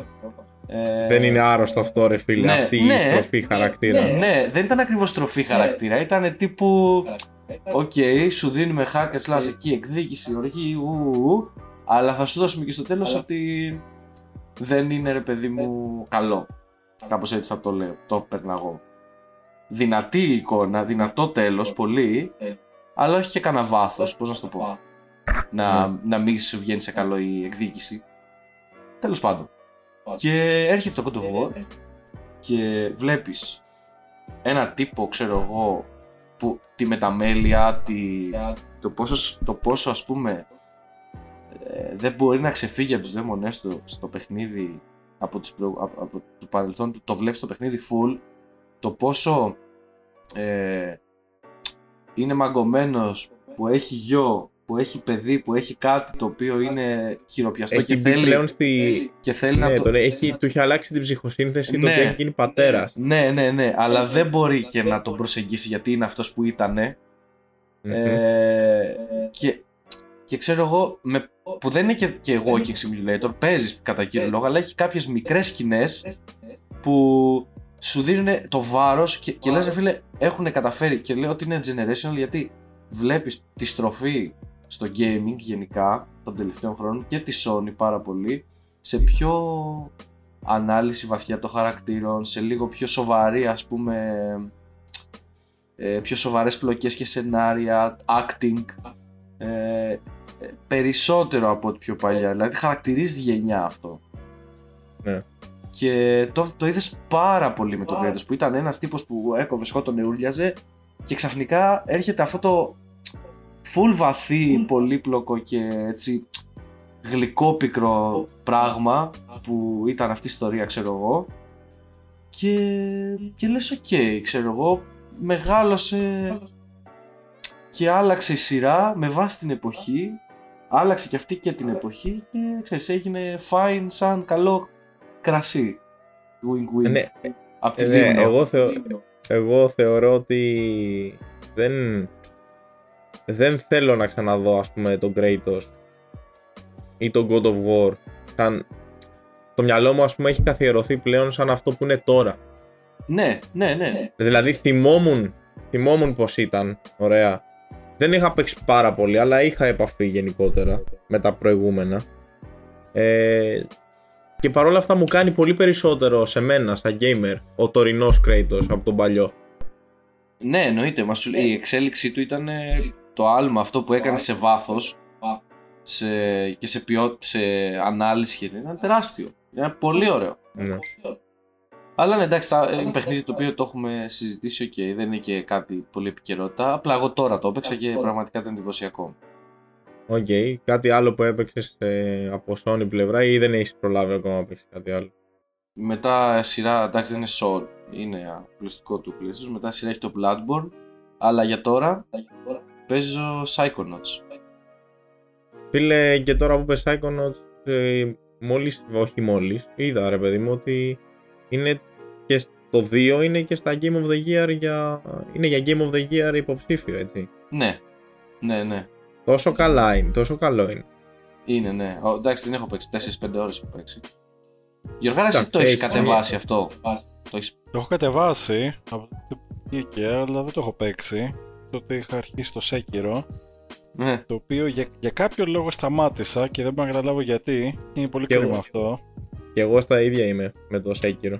Ε, Δεν είναι άρρωστο αυτό, ρε φίλε. ναι, αυτή η ναι. στροφή χαρακτήρα. Ναι, δεν ήταν ακριβώς στροφή χαρακτήρα. Ήταν τύπου. Οκ, σου δίνουμε hack and slash εκεί, εκδίκηση, οργή, ου, ου, ου, αλλά θα σου δώσουμε και στο τέλος ότι δεν είναι ρε παιδί μου καλό. Κάπως έτσι θα το λέω, το 'παιρνα εγώ. Δυνατή εικόνα, δυνατό τέλος, πολύ, αλλά όχι και κανένα βάθος, πώς να σου το πω. Να, να μην σου βγαίνει σε καλό η εκδίκηση. Τέλος πάντων. Και έρχεται το God of War και βλέπεις ένα τύπο, ξέρω εγώ, που τη μεταμέλεια, τη, το, πόσο, το πόσο ας πούμε ε, δεν μπορεί να ξεφύγει από τους δαίμονές του στο παιχνίδι από, τις προ, από, από το παρελθόν του, το βλέπεις το παιχνίδι full, το πόσο ε, είναι μαγκωμένος που έχει γιο που έχει παιδί, που έχει κάτι το οποίο είναι χειροπιαστό Έχει και μπει θέλει, πλέον στη. και θέλει Ναι, να το... τον έχει, του έχει αλλάξει την ψυχοσύνθεση το Ναι. ότι έχει γίνει πατέρας. Ναι, ναι, ναι, αλλά δεν μπορεί και να τον προσεγγίσει γιατί είναι αυτός που ήτανε. Ε, και, και ξέρω εγώ, με, που δεν είναι και, και walking simulator, παίζεις κατά κύριο λόγο, αλλά έχει κάποιες μικρές σκηνές που σου δίνουν το βάρος και, και λες ρε φίλε, έχουν καταφέρει. Και λέω ότι είναι generational γιατί βλέπεις τη στροφή στο gaming γενικά των τελευταίων χρόνων και τη Sony πάρα πολύ σε πιο ανάλυση βαθιά των χαρακτήρων, σε λίγο πιο σοβαρή ας πούμε ε, πιο σοβαρές πλοκές και σενάρια, acting ε, ε, περισσότερο από ό,τι πιο παλιά, δηλαδή χαρακτηρίζει τη γενιά αυτό. Ναι. Και το, το είδες πάρα πολύ με τον Kratos που ήταν ένας τύπος που έκοβε σκότωνε, ούλιαζε και ξαφνικά έρχεται αυτό το full βαθύ, πολύπλοκο και έτσι γλυκόπικρο πράγμα που ήταν αυτή η ιστορία ξέρω εγώ. Και, και λες οκ ξέρω εγώ μεγάλωσε και άλλαξε η σειρά με βάση την εποχή άλλαξε και αυτή και την εποχή και ξέρεις έγινε fine σαν καλό κρασί. Wink wink. Ναι, απ' τη ε, ναι, Λήμνο. εγώ, θεω, εγώ θεωρώ ότι δεν, δεν θέλω να ξαναδώ ας πούμε τον Kratos ή τον God of War. Σαν, το μυαλό μου ας πούμε έχει καθιερωθεί πλέον σαν αυτό που είναι τώρα. Ναι, ναι, ναι, δηλαδή θυμόμουν, θυμόμουν πως ήταν ωραία. Δεν είχα παίξει πάρα πολύ αλλά είχα επαφή γενικότερα με τα προηγούμενα. Ε, και παρόλα αυτά μου κάνει πολύ περισσότερο σε μένα σαν gamer ο τωρινός Kratos από τον παλιό ναι εννοείται μας σου λέει, η εξέλιξή του ήταν ε, το άλμα αυτό που έκανε σε βάθος σε, και σε, ποιό, σε ανάλυση και ήταν τεράστιο ήταν πολύ ωραίο ναι. Αλλά ναι, εντάξει, τα- είναι παιχνίδι το οποίο το έχουμε συζητήσει, οκ, δεν είναι και κάτι πολύ επικαιρότητα. Απλά εγώ τώρα το έπαιξα και πραγματικά ήταν εντυπωσιακό. Οκ, κάτι άλλο που έπαιξες από Sony πλευρά ή δεν έχεις προλάβει ακόμα να παίξεις κάτι άλλο; Μετά σειρά, εντάξει, δεν είναι Soul, είναι αποκλειστικό του PlayStation. Μετά σειρά έχει το Bloodborne. Αλλά για τώρα παίζω Psychonauts. Φίλε, και τώρα που πες Psychonauts, ε, μόλις, όχι μόλις, είδα ρε παιδί μου ότι είναι και στο 2 είναι και στα Game of the Year για, είναι για Game of the Year υποψήφιο, έτσι. Ναι, ναι, ναι. Τόσο καλά είναι, τόσο καλό είναι. Είναι, ναι. Ο, εντάξει, δεν έχω παίξει. 4-5 ώρες έχω παίξει. Γιωργάρα, εσύ Εντάξει, το έχεις έχεις κατεβάσει αυτό; Το έχεις... Το έχω κατεβάσει από το που βγήκε, αλλά δεν το έχω παίξει. Τότε είχα αρχίσει το Sekiro, Ναι. το οποίο για, για κάποιο λόγο σταμάτησα και δεν μπορώ να καταλάβω γιατί. Είναι πολύ Κι εγώ. κρίμα αυτό. Και εγώ στα ίδια είμαι με το Sekiro.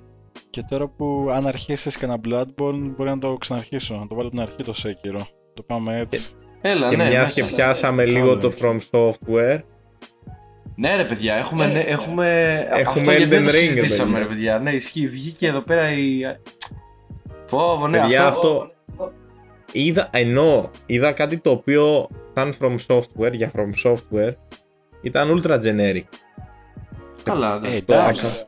Και τώρα που αν αρχίσεις και ένα Bloodborne, μπορεί να το ξαναρχίσω. Να το βάλω από την αρχή το Sekiro. Το πάμε έτσι. Έλα, και ναι. μιας μέσα. και πιάσαμε λίγο το From Software, Ναι, ρε παιδιά, έχουμε. Ναι, έχουμε, Έχουμε αυτό γιατί δεν Elden το Ring, συζητήσαμε, παιδιά. ρε παιδιά. Ναι, ισχύει. Βγήκε εδώ πέρα η. Πω, ναι, Παιδιά, αυτό. αυτό είδα, ενώ είδα κάτι το οποίο σαν From Software για From Software ήταν ultra generic. Καλά, ναι. Ε, το εντάξει.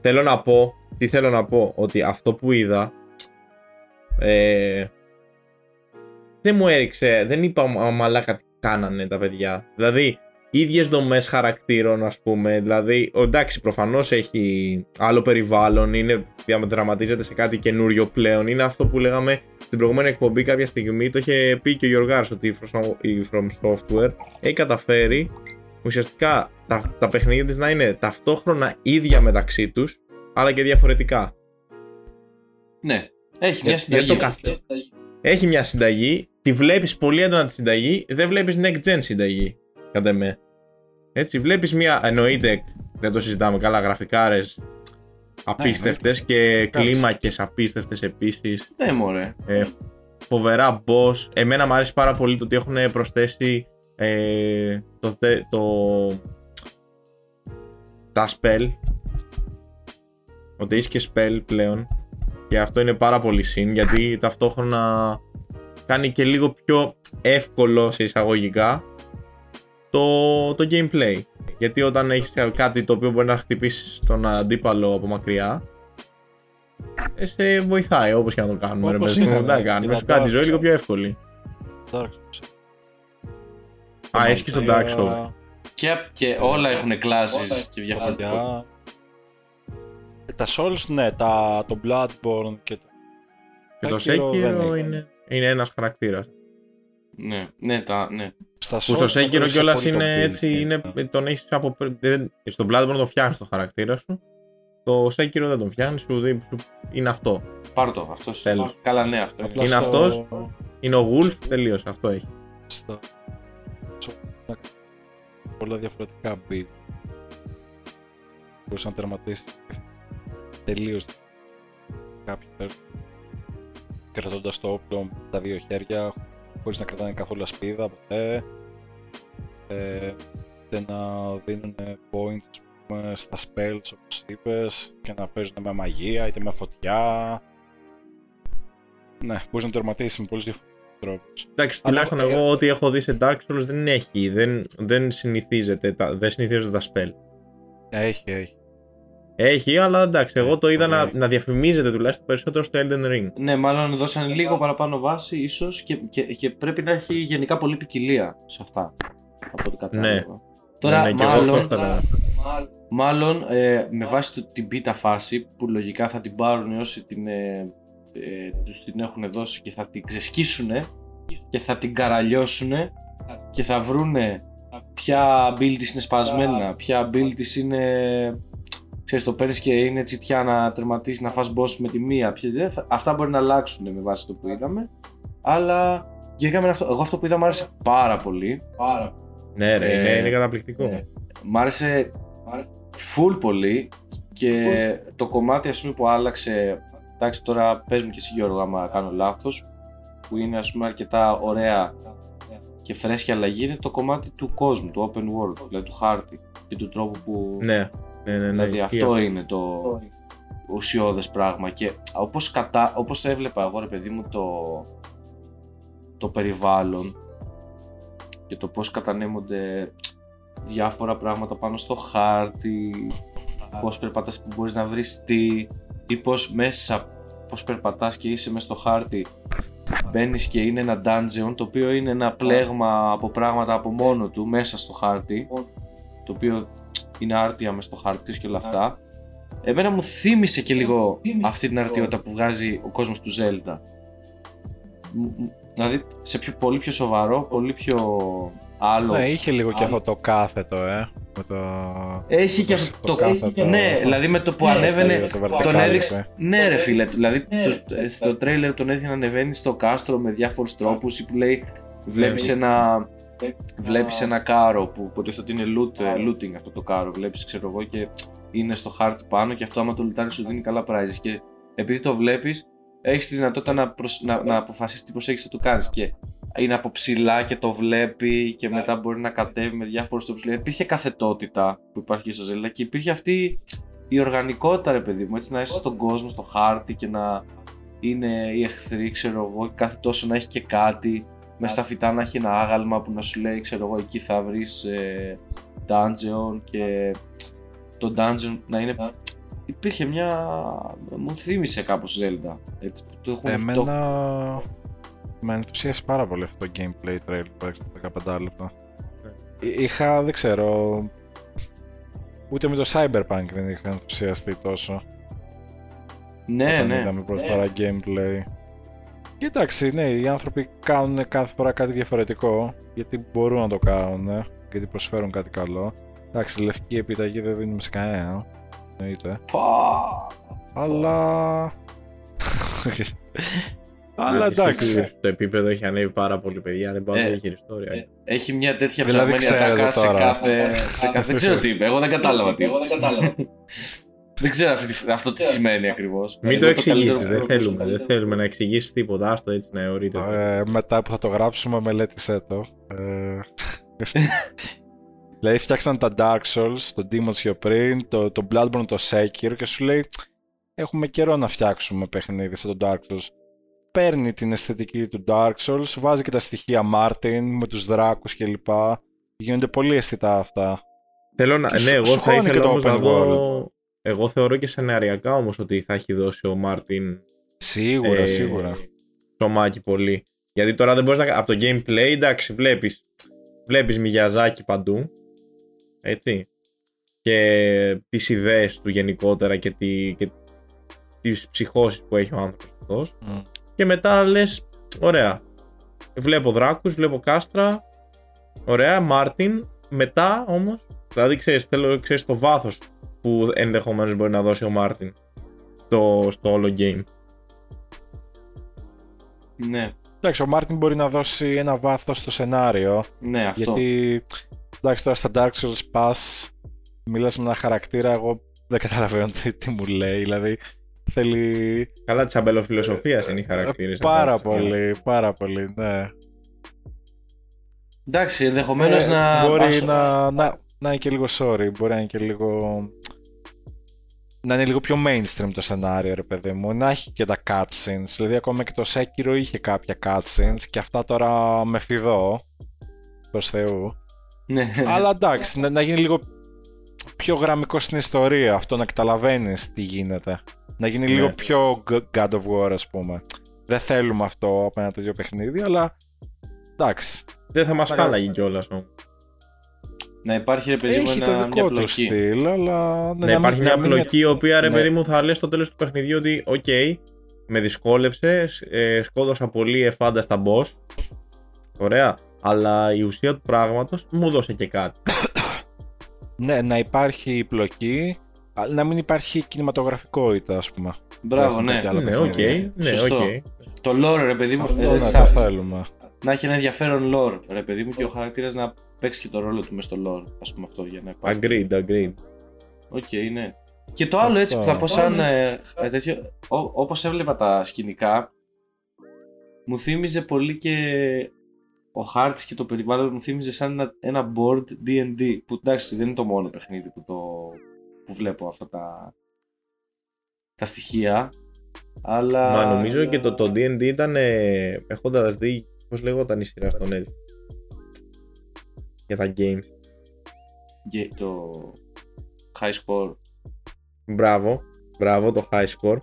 Θέλω να πω, τι θέλω να πω, ότι αυτό που είδα ε, δεν μου έριξε, δεν είπα «Μα, μαλάκα τι κάνανε τα παιδιά. Δηλαδή, ίδιες δομές χαρακτήρων ας πούμε, δηλαδή, ο, εντάξει προφανώς έχει άλλο περιβάλλον, είναι, διαδραματίζεται σε κάτι καινούριο πλέον, είναι αυτό που λέγαμε στην προηγούμενη εκπομπή κάποια στιγμή, το είχε πει και ο Γιωργάρης ότι η From- η From Software έχει καταφέρει ουσιαστικά τα, τα παιχνίδια της να είναι ταυτόχρονα ίδια μεταξύ τους, αλλά και διαφορετικά. ναι. Έχει Για- μια συνταγή. για το καθ- Έχει μια συνταγή, τη βλέπεις πολύ έντονα τη συνταγή, δεν βλέπεις next gen συνταγή, κατά με. Έτσι, βλέπεις μια, εννοείται, δεν το συζητάμε καλά, γραφικάρες απίστευτες και κλίμακες απίστευτες επίσης. Ναι, μωρέ. Ε, φοβερά boss. Εμένα μου αρέσει πάρα πολύ το ότι έχουν προσθέσει ε, το, θε- το, τα spell. Ότι έχει και spell πλέον. Και αυτό είναι πάρα πολύ συν γιατί ταυτόχρονα κάνει και λίγο πιο εύκολο σε εισαγωγικά το, το gameplay. Γιατί όταν έχεις κάτι το οποίο μπορεί να χτυπήσεις τον αντίπαλο από μακριά, ε, σε βοηθάει όπως και να το κάνουμε. Ρε, Όπως παιδί μου, είναι, να ναι. κάνουμε. Είναι Σου κάνει τη ζωή Dark λίγο Souls. πιο εύκολη. Dark Souls. Α, έχει και στο Dark Souls. Και, και όλα έχουν classes και διαφορετικά. Για... Ε, Τα Souls, ναι, τα, το Bloodborne και το... Και το Sekiro δεν Sekiro έχει. είναι, είναι ένας χαρακτήρας. Ναι, ναι, τα, ναι. Στα Που στο Souls Sekiro νομίζω κιόλας πολύ το είναι build έτσι, και- είναι, τον έχεις από πριν. δεν- Στον Bloodborne το φτιάχνεις το χαρακτήρα σου. Το Sekiro δεν τον φτιάχνεις, σου, δει- σου είναι αυτό. Πάρ' το, αυτός. Τέλος. Καλά, ναι, αυτό είναι. Απλά Είναι στο- αυτός. Είναι ο Wolf, τελείωσε. Αυτό έχει. στα... πολλά διαφορετικά build. Μπορείς να τερματίσεις τελείως κάποιο έργο. Κρατώντας το όπλο με τα δύο χέρια, χωρίς να κρατάνε καθόλου ασπίδα ποτέ. Ε, είτε να δίνουν points ας πούμε, στα spells όπως είπες και να παίζουν με μαγεία είτε με φωτιά. Ναι, μπορείς να τερματίσεις με πολλούς διαφορετικούς τρόπους. Εντάξει, Αλλά, τουλάχιστον ε, εγώ ό,τι έχω δει σε Dark Souls δεν έχει. Δεν, δεν συνηθίζεται. Τα, δεν συνηθίζονται τα spell. Έχει, έχει. Έχει, αλλά εντάξει, εγώ το είδα να, Έχει. να διαφημίζεται τουλάχιστον περισσότερο στο Elden Ring. Ναι, μάλλον δώσανε λίγο παραπάνω βάση, ίσως και, και, και πρέπει να έχει γενικά πολλή ποικιλία σε αυτά. Από ό,τι κατάλαβα. Ναι. Τώρα, ναι, ναι, και εγώ αυτό μάλλον, κατάλαβα. μάλλον ε, με βάση το, την beta φάση που λογικά θα την πάρουν όσοι την, ε, ε, τους την έχουν δώσει και θα την ξεσκίσουν και θα την καραλιώσουν και θα βρούνε ποια build της είναι σπασμένα, ποια build της είναι ξέρεις το παίρνεις και είναι τσιτιά να τερματίσεις να φας boss με τη μία. Ποια, δεν θα- αυτά μπορεί να αλλάξουν με βάση το που είδαμε αλλά γενικά με αυτό, εγώ αυτό που είδα μου άρεσε πάρα πολύ. Ναι, ρε, Ε, είναι, είναι καταπληκτικό. ναι. Μ' άρεσε full πολύ και το κομμάτι ας πούμε που άλλαξε εντάξει τώρα πες μου και εσύ Γιώργο άμα κάνω λάθος που είναι ας πούμε αρκετά ωραία και φρέσκια αλλαγή είναι το κομμάτι του κόσμου, του open world, δηλαδή του χάρτη και του τρόπου που Ναι, ναι, ναι. ναι, δηλαδή ισχύει αυτό είναι το ουσιώδες πράγμα και όπως, κατά, όπως το έβλεπα εγώ ρε παιδί μου το, το περιβάλλον και το πώς κατανέμονται διάφορα πράγματα πάνω στο χάρτη πώς περπατάς που μπορείς να βρεις τι ή πώς μέσα πώς περπατάς και είσαι μέσα στο χάρτη μπαίνεις και είναι ένα dungeon το οποίο είναι ένα πλέγμα από πράγματα από μόνο του μέσα στο χάρτη το οποίο είναι άρτια μέσα στο χάρτη της και όλα αυτά Εμένα μου θύμισε και λίγο αυτή την αρτιότητα που βγάζει ο κόσμος του Zelda. Μ- μ- Δηλαδή σε πιο, πολύ πιο σοβαρό, πολύ πιο άλλο. Ναι, είχε λίγο και αυτό το κάθετο, ε. Με το... Έχει και το αυτό το κάθετο. Ναι, δηλαδή με το που Ναι, ανέβαινε. το Τον vertical, έδειξε. ε. Ναι, ρε φίλε. Δηλαδή το, ε, στο τρέιλερ τον έδειχνε να ανεβαίνει στο κάστρο με διάφορους τρόπους ή που λέει βλέπεις Ναι. ένα. Βλέπεις ένα κάρο που υποτίθεται ότι είναι loot, ε, looting αυτό το κάρο. Βλέπεις ξέρω εγώ και είναι στο χάρτη πάνω και αυτό άμα το λουτάρει σου δίνει καλά prizes. Και επειδή το βλέπεις έχεις τη δυνατότητα να, προσ... να, να αποφασίσεις τι προσέγγιση θα του κάνεις. Και είναι από ψηλά και το βλέπει και μετά μπορεί να κατέβει με διάφορους τρόπους. Δηλαδή, υπήρχε καθετότητα που υπάρχει και στο Zelda και υπήρχε αυτή η οργανικότητα ρε παιδί μου, έτσι να είσαι στον κόσμο, στο χάρτη και να είναι οι εχθροί, ξέρω εγώ, και κάθε τόσο να έχει και κάτι, μέσα στα φυτά να έχει ένα άγαλμα που να σου λέει, ξέρω εγώ, εκεί θα βρεις ε, dungeon και το dungeon να είναι... Υπήρχε μια... μου θύμισε κάπως Zelda, έτσι, που το έχουν Εμένα με ενθουσίασε πάρα πολύ αυτό το gameplay trail που έξω 15 λεπτά. Εί- Είχα, δεν ξέρω, ούτε με το Cyberpunk δεν είχα ενθουσιαστεί τόσο. Ναι, όταν ναι. είδαμε πρώτη φορά gameplay. Και εντάξει, ναι, οι άνθρωποι κάνουν κάθε φορά κάτι διαφορετικό, γιατί μπορούν να το κάνουν, γιατί προσφέρουν κάτι καλό. Εντάξει, λευκή επιταγή δεν δίνουμε σε κανένα, εννοείται. Πα! Αλλά... (laughs) Αλλά Ισχύει εντάξει. ότι Το επίπεδο έχει ανέβει πάρα πολύ, παιδιά. Δεν πάω να Ε, διαχειριστώ ιστορία. Έχει μια τέτοια Δηλαδή, ψαγμένη ξέρετε ατάκα σε τώρα. κάθε, σε κάθε... Δεν ξέρω τι είπε, εγώ δεν κατάλαβα τι είπες. Δεν (laughs) ξέρω αυτή τη- αυτό τι σημαίνει ακριβώς. Μην το Είναι καλύτερο εξηγήσει, δεν που- θέλουμε. Δεν θέλουμε να εξηγήσεις τίποτα. Άστο έτσι να εωρείτε. Ε, μετά που θα το γράψουμε, μελέτησέ το. Ε, (laughs) δηλαδή φτιάξαν τα Dark Souls, το Demon's πιο πριν, το, το Bloodborne, το Sekiro και σου λέει έχουμε καιρό να φτιάξουμε παιχνίδι σαν το Dark Souls. Παίρνει την αισθητική του Dark Souls, βάζει και τα στοιχεία Martin με τους δράκους κλπ. Γίνονται πολύ αισθητά αυτά. Θέλω να. Και Ναι, σου- εγώ σου θα χώνει και ήθελα το όμως να open δω. Εγώ θεωρώ και σεναριακά όμως ότι θα έχει δώσει ο Μάρτιν Σίγουρα, ε, σίγουρα. Σωμάκι πολύ. Γιατί τώρα δεν μπορείς να. Από το gameplay, εντάξει, βλέπεις. βλέπεις Μιγιαζάκι παντού, έτσι, και τις ιδέες του γενικότερα και, τη, και τις ψυχώσεις που έχει ο άνθρωπος αυτός. Μμ. Και μετά λες, ωραία, βλέπω δράκους, βλέπω κάστρα, ωραία, Μάρτιν, μετά όμως, δηλαδή ξέρεις, θέλω, ξέρεις το βάθος που ενδεχομένως μπορεί να δώσει ο Μάρτιν στο, στο όλο game. Ναι, Εντάξει, ο Μάρτιν μπορεί να δώσει ένα βάθος στο σενάριο. ναι, αυτό. Γιατί εντάξει, τώρα στα Dark Souls πας, μιλάς με ένα χαρακτήρα, εγώ δεν καταλαβαίνω (laughs) τι, τι μου λέει. Δηλαδή θέλει Καλά της αμπελοφιλοσοφίας είναι οι χαρακτήρες. πάρα αυτά. πολύ, πάρα πολύ, ναι. Εντάξει, ενδεχομένως Ε, να. Μπορεί άσο- να, να, να είναι και λίγο sorry, μπορεί να είναι και λίγο. Να είναι λίγο πιο mainstream το σενάριο, ρε παιδί μου. Να έχει και τα cutscenes. Δηλαδή, ακόμα και το Sekiro είχε κάποια cutscenes και αυτά τώρα με φιδώ. Προς Θεού. Ναι. Αλλά εντάξει, να, να γίνει λίγο πιο γραμμικό στην ιστορία αυτό, να καταλαβαίνεις τι γίνεται. Να γίνει Ναι. λίγο πιο G- God of War, ας πούμε. Δεν θέλουμε αυτό από ένα τέτοιο παιχνίδι, αλλά εντάξει. Δεν θα μας Παρα- χάλαγε κιόλας όμως. Να υπάρχει ρε παιδί μου Έχει ένα, το μια δικό του πλοκή. στυλ, αλλά. Να υπάρχει μια μην- πλοκή η οποία ρε Ναι. παιδί μου θα λες στο τέλος του παιχνιδιού ότι οκ, με δυσκόλεψες, ε, σκότωσα πολύ ευφάνταστα boss. Ωραία. Αλλά η ουσία του πράγματος μου 'δωσε και κάτι. (coughs) Ναι, να υπάρχει πλοκή, αλλά να μην υπάρχει κινηματογραφικότητα, ας πούμε. Μπράβο, Έχουμε ναι. και άλλα ναι, οκ. παιχνίδια. Ναι, Σωστό. οκ. Το lore, ρε παιδί μου. Αυτό ε, ναι, θα- το θέλουμε. Να έχει ένα ενδιαφέρον lore, ρε παιδί μου, και ο χαρακτήρας να παίξει και το ρόλο του μέσα στο lore. Ας πούμε αυτό για να υπάρχει. Agreed, agreed. OK, ναι. Και το άλλο έτσι που θα πω σαν ε, ε, τέτοιο, ό, όπως έβλεπα τα σκηνικά, μου θύμιζε πολύ και ο χάρτης και το περιβάλλον μου θύμιζε σαν ένα, ένα board D&D, που εντάξει δεν είναι το μόνο παιχνίδι που, το, που βλέπω αυτά τα, τα στοιχεία, αλλά... Μα νομίζω και το, το D&D ήταν ε, έχοντας δει πώς λέγονταν η σειρά στο Netflix. Για τα games. και το high score. Μπράβο, μπράβο το high score.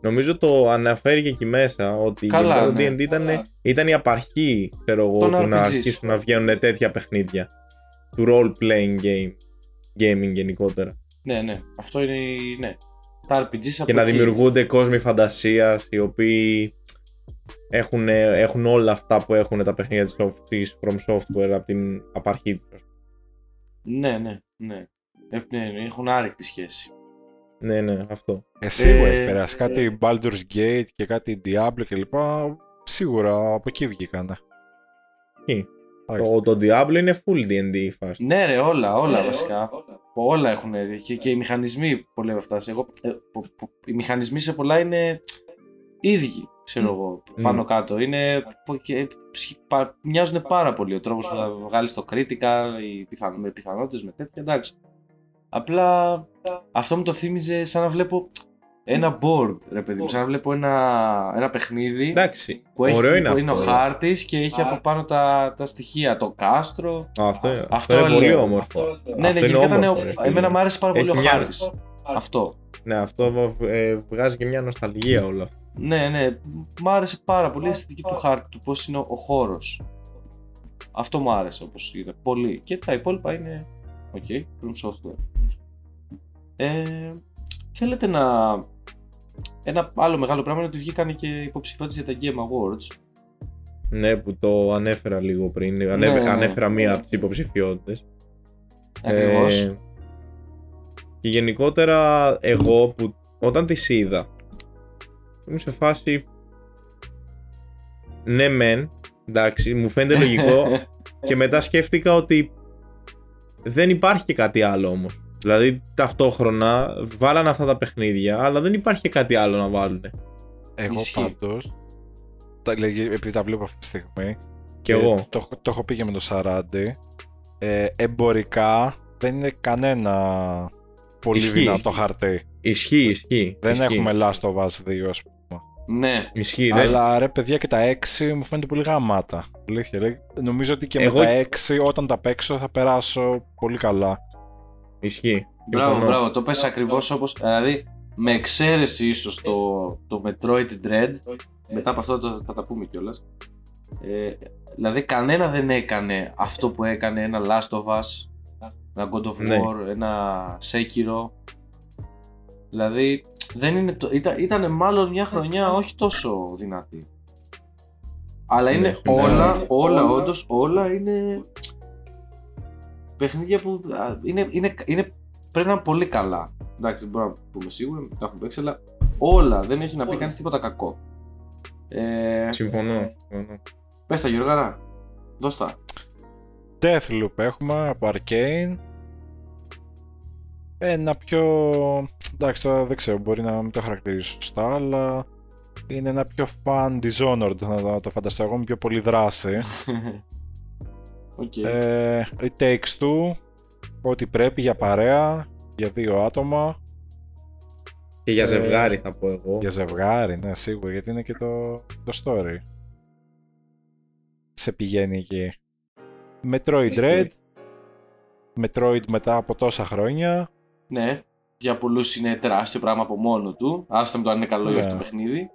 Νομίζω το αναφέρει και εκεί μέσα ότι Καλά, γενικά το ναι. D&D ήταν, ήταν η απαρχή ξέρω εγώ, Των του να RPGs. αρχίσουν να βγαίνουν τέτοια παιχνίδια. Του role playing game. Gaming γενικότερα. Ναι, ναι, αυτό είναι, η- ναι. Τα RPGs από και να εκεί. δημιουργούνται κόσμοι φαντασίας οι οποίοι έχουν, έχουν όλα αυτά που έχουν τα παιχνίδια της, soft- της From Software από την απαρχή τους. Ναι, ναι, ναι. Ε, ναι, ναι, έχουν άρρηκτη σχέση. Ναι, ναι, αυτό. Ε, σίγουρα Ε, έχει περάσει. Κάτι Baldur's Gate και κάτι Diablo κλπ. Σίγουρα από εκεί βγήκανε. Τι; Εντάξει. Το, το Diablo είναι full D&D η φάση. Ναι, ρε, όλα, όλα βασικά. Όλα έχουν. Και, και οι μηχανισμοί πολλοί από αυτά. Εγώ, ε, που- που- οι μηχανισμοί σε πολλά είναι ίδιοι, ξέρω εγώ, πάνω κάτω. Είναι, που- και, πα- μοιάζουν πάρα πολύ ο τρόπος που θα βγάλεις το critical, οι πιθαν, με πιθανότητες, με τέτοια. Εντάξει. Απλά αυτό μου το θύμιζε σαν να βλέπω ένα board, ρε παιδί μου. Σαν να βλέπω ένα, ένα παιχνίδι Εντάξει, που έχει, ωραίο είναι που αυτό. είναι ο χάρτης και έχει από πάνω τα, τα στοιχεία. Το κάστρο, Α, αυτό, αυτό, Αυτό είναι πολύ λέω. όμορφο. ναι, Αυτό ναι, είναι γενικά ήταν. όμορφο, ρε φίλε. Εμένα μου άρεσε πάρα πολύ Έχει ο μια- χάρτης. Αυτό. Ναι, αυτό ε, βγάζει και μια νοσταλγία όλο αυτό. Ναι, ναι. Μ' άρεσε πάρα πολύ η αισθητική του χάρτη, του πώς είναι ο, χώρος. Αυτό μου άρεσε όπως είδα. Πολύ. Και τα υπόλοιπα είναι. OK, okay, FromSoftware. Ε, θέλετε να. Ένα άλλο μεγάλο πράγμα είναι ότι βγήκαν και υποψηφιότητες για τα Game Awards. Ναι, που το ανέφερα λίγο πριν. Ανέφε- ναι. Ανέφερα μία από τις υποψηφιότητες. Ακριβώς. Ε, και γενικότερα εγώ που όταν τις είδα ήμουν σε φάση ναι μεν εντάξει μου φαίνεται λογικό (laughs) και μετά σκέφτηκα ότι δεν υπάρχει και κάτι άλλο όμως δηλαδή ταυτόχρονα βάλαν αυτά τα παιχνίδια αλλά δεν υπάρχει και κάτι άλλο να βάλουν Εγώ Ισχύει. πάντως, τα, λέγε- επειδή τα βλέπω αυτή τη στιγμή, και εγώ το, έχω- το έχω πει και με το Σαράντι, ε, εμπορικά δεν είναι κανένα πολύ Ισχύει. δυνατό χαρτί. ισχύει ισχύει Δεν ισχύει. έχουμε Last of Us 2, ας πούμε. Ναι. ισχύει δεν- Αλλά ρε παιδιά και τα 6 μου φαίνεται πολύ γαμάτα. Αλήθεια, λέει. Νομίζω ότι και Εγώ- με τα 6 όταν τα παίξω θα περάσω πολύ καλά. ισχύει Μπράβο, Συμφωνώ. μπράβο. Το πες ακριβώς όπως. Δηλαδή, με εξαίρεση ίσως το, το Metroid Dread. Μετά από αυτό το, θα τα πούμε κιόλας. Ε, δηλαδή κανένα δεν έκανε αυτό που έκανε ένα Last of Us, ένα God of Ναι. War, ένα Sekiro. Δηλαδή δεν είναι το, ήταν, ήταν μάλλον μια χρονιά όχι τόσο δυνατή. Αλλά είναι Ναι, όλα, ναι. όλα, όντως όλα είναι παιχνίδια που α, είναι, είναι, είναι, πρέπει να είναι πολύ καλά. Εντάξει, δεν μπορούμε να πούμε σίγουρα, τα έχουμε παίξει, αλλά όλα, δεν έχει να πει κανείς τίποτα κακό. Ε, Συμφωνώ. συμφωνώ. πες τα Γιώργαρα, δώσ' τα. Deathloop έχουμε από Arcane. Ένα πιο... Εντάξει τώρα δεν ξέρω, μπορεί να μην το χαρακτηρίσω σωστά, αλλά είναι ένα πιο fun Dishonored να το φανταστώ εγώ με πιο πολύ δράση. (laughs) Οκ. Ε, It Takes Two, ό,τι πρέπει για παρέα, για δύο άτομα, Και για Ε, ζευγάρι θα πω εγώ. για ζευγάρι, ναι σίγουρα, γιατί είναι και το, το story. Σε πηγαίνει εκεί. Metroid Dread, Metroid μετά από τόσα χρόνια, Ναι, για πολλούς είναι τεράστιο πράγμα από μόνο του. Άστα με το αν είναι καλό ή Ναι. όχι το παιχνίδι.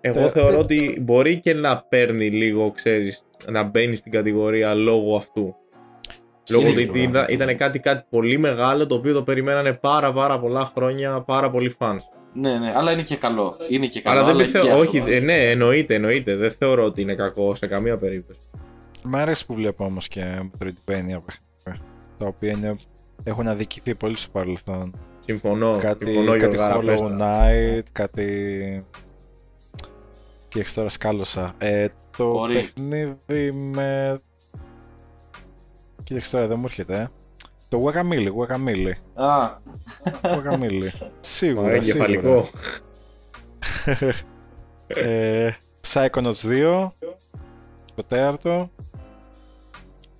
Εγώ Τε- θεωρώ ότι μπορεί και να παίρνει λίγο, ξέρεις, να μπαίνει στην κατηγορία λόγω αυτού. Λόγω Σίγουρα. ότι ήταν, ήταν κάτι, κάτι πολύ μεγάλο το οποίο το περιμένανε πάρα πάρα πολλά χρόνια πάρα πολλοί fans. Ναι, ναι, αλλά είναι και καλό. Είναι και καλό. Αλλά δεν αλλά πιστεύω, και όχι, αυτό. ε, ναι, εννοείται, εννοείται. Δεν θεωρώ ότι είναι κακό σε καμία περίπτωση. Μ' αρέσει που βλέπω όμως και Metroidvania παιχνίδια, τα οποία είναι, έχουν αδικηθεί πολύ στο παρελθόν. Συμφωνώ, κάτι, συμφωνώ κάτι Γιώργαρα, πες Hollow τα. Knight, κάτι... Και έχεις τώρα σκάλωσα. Ε, το Ωραία. παιχνίδι με... Κοίταξε τώρα, δεν μου έρχεται. ε. Το Guacamole, Guacamole. Α, Guacamole. σίγουρα, Ωραία, σίγουρα. εγκεφαλικό. ε, Psychonauts 2, το τέταρτο.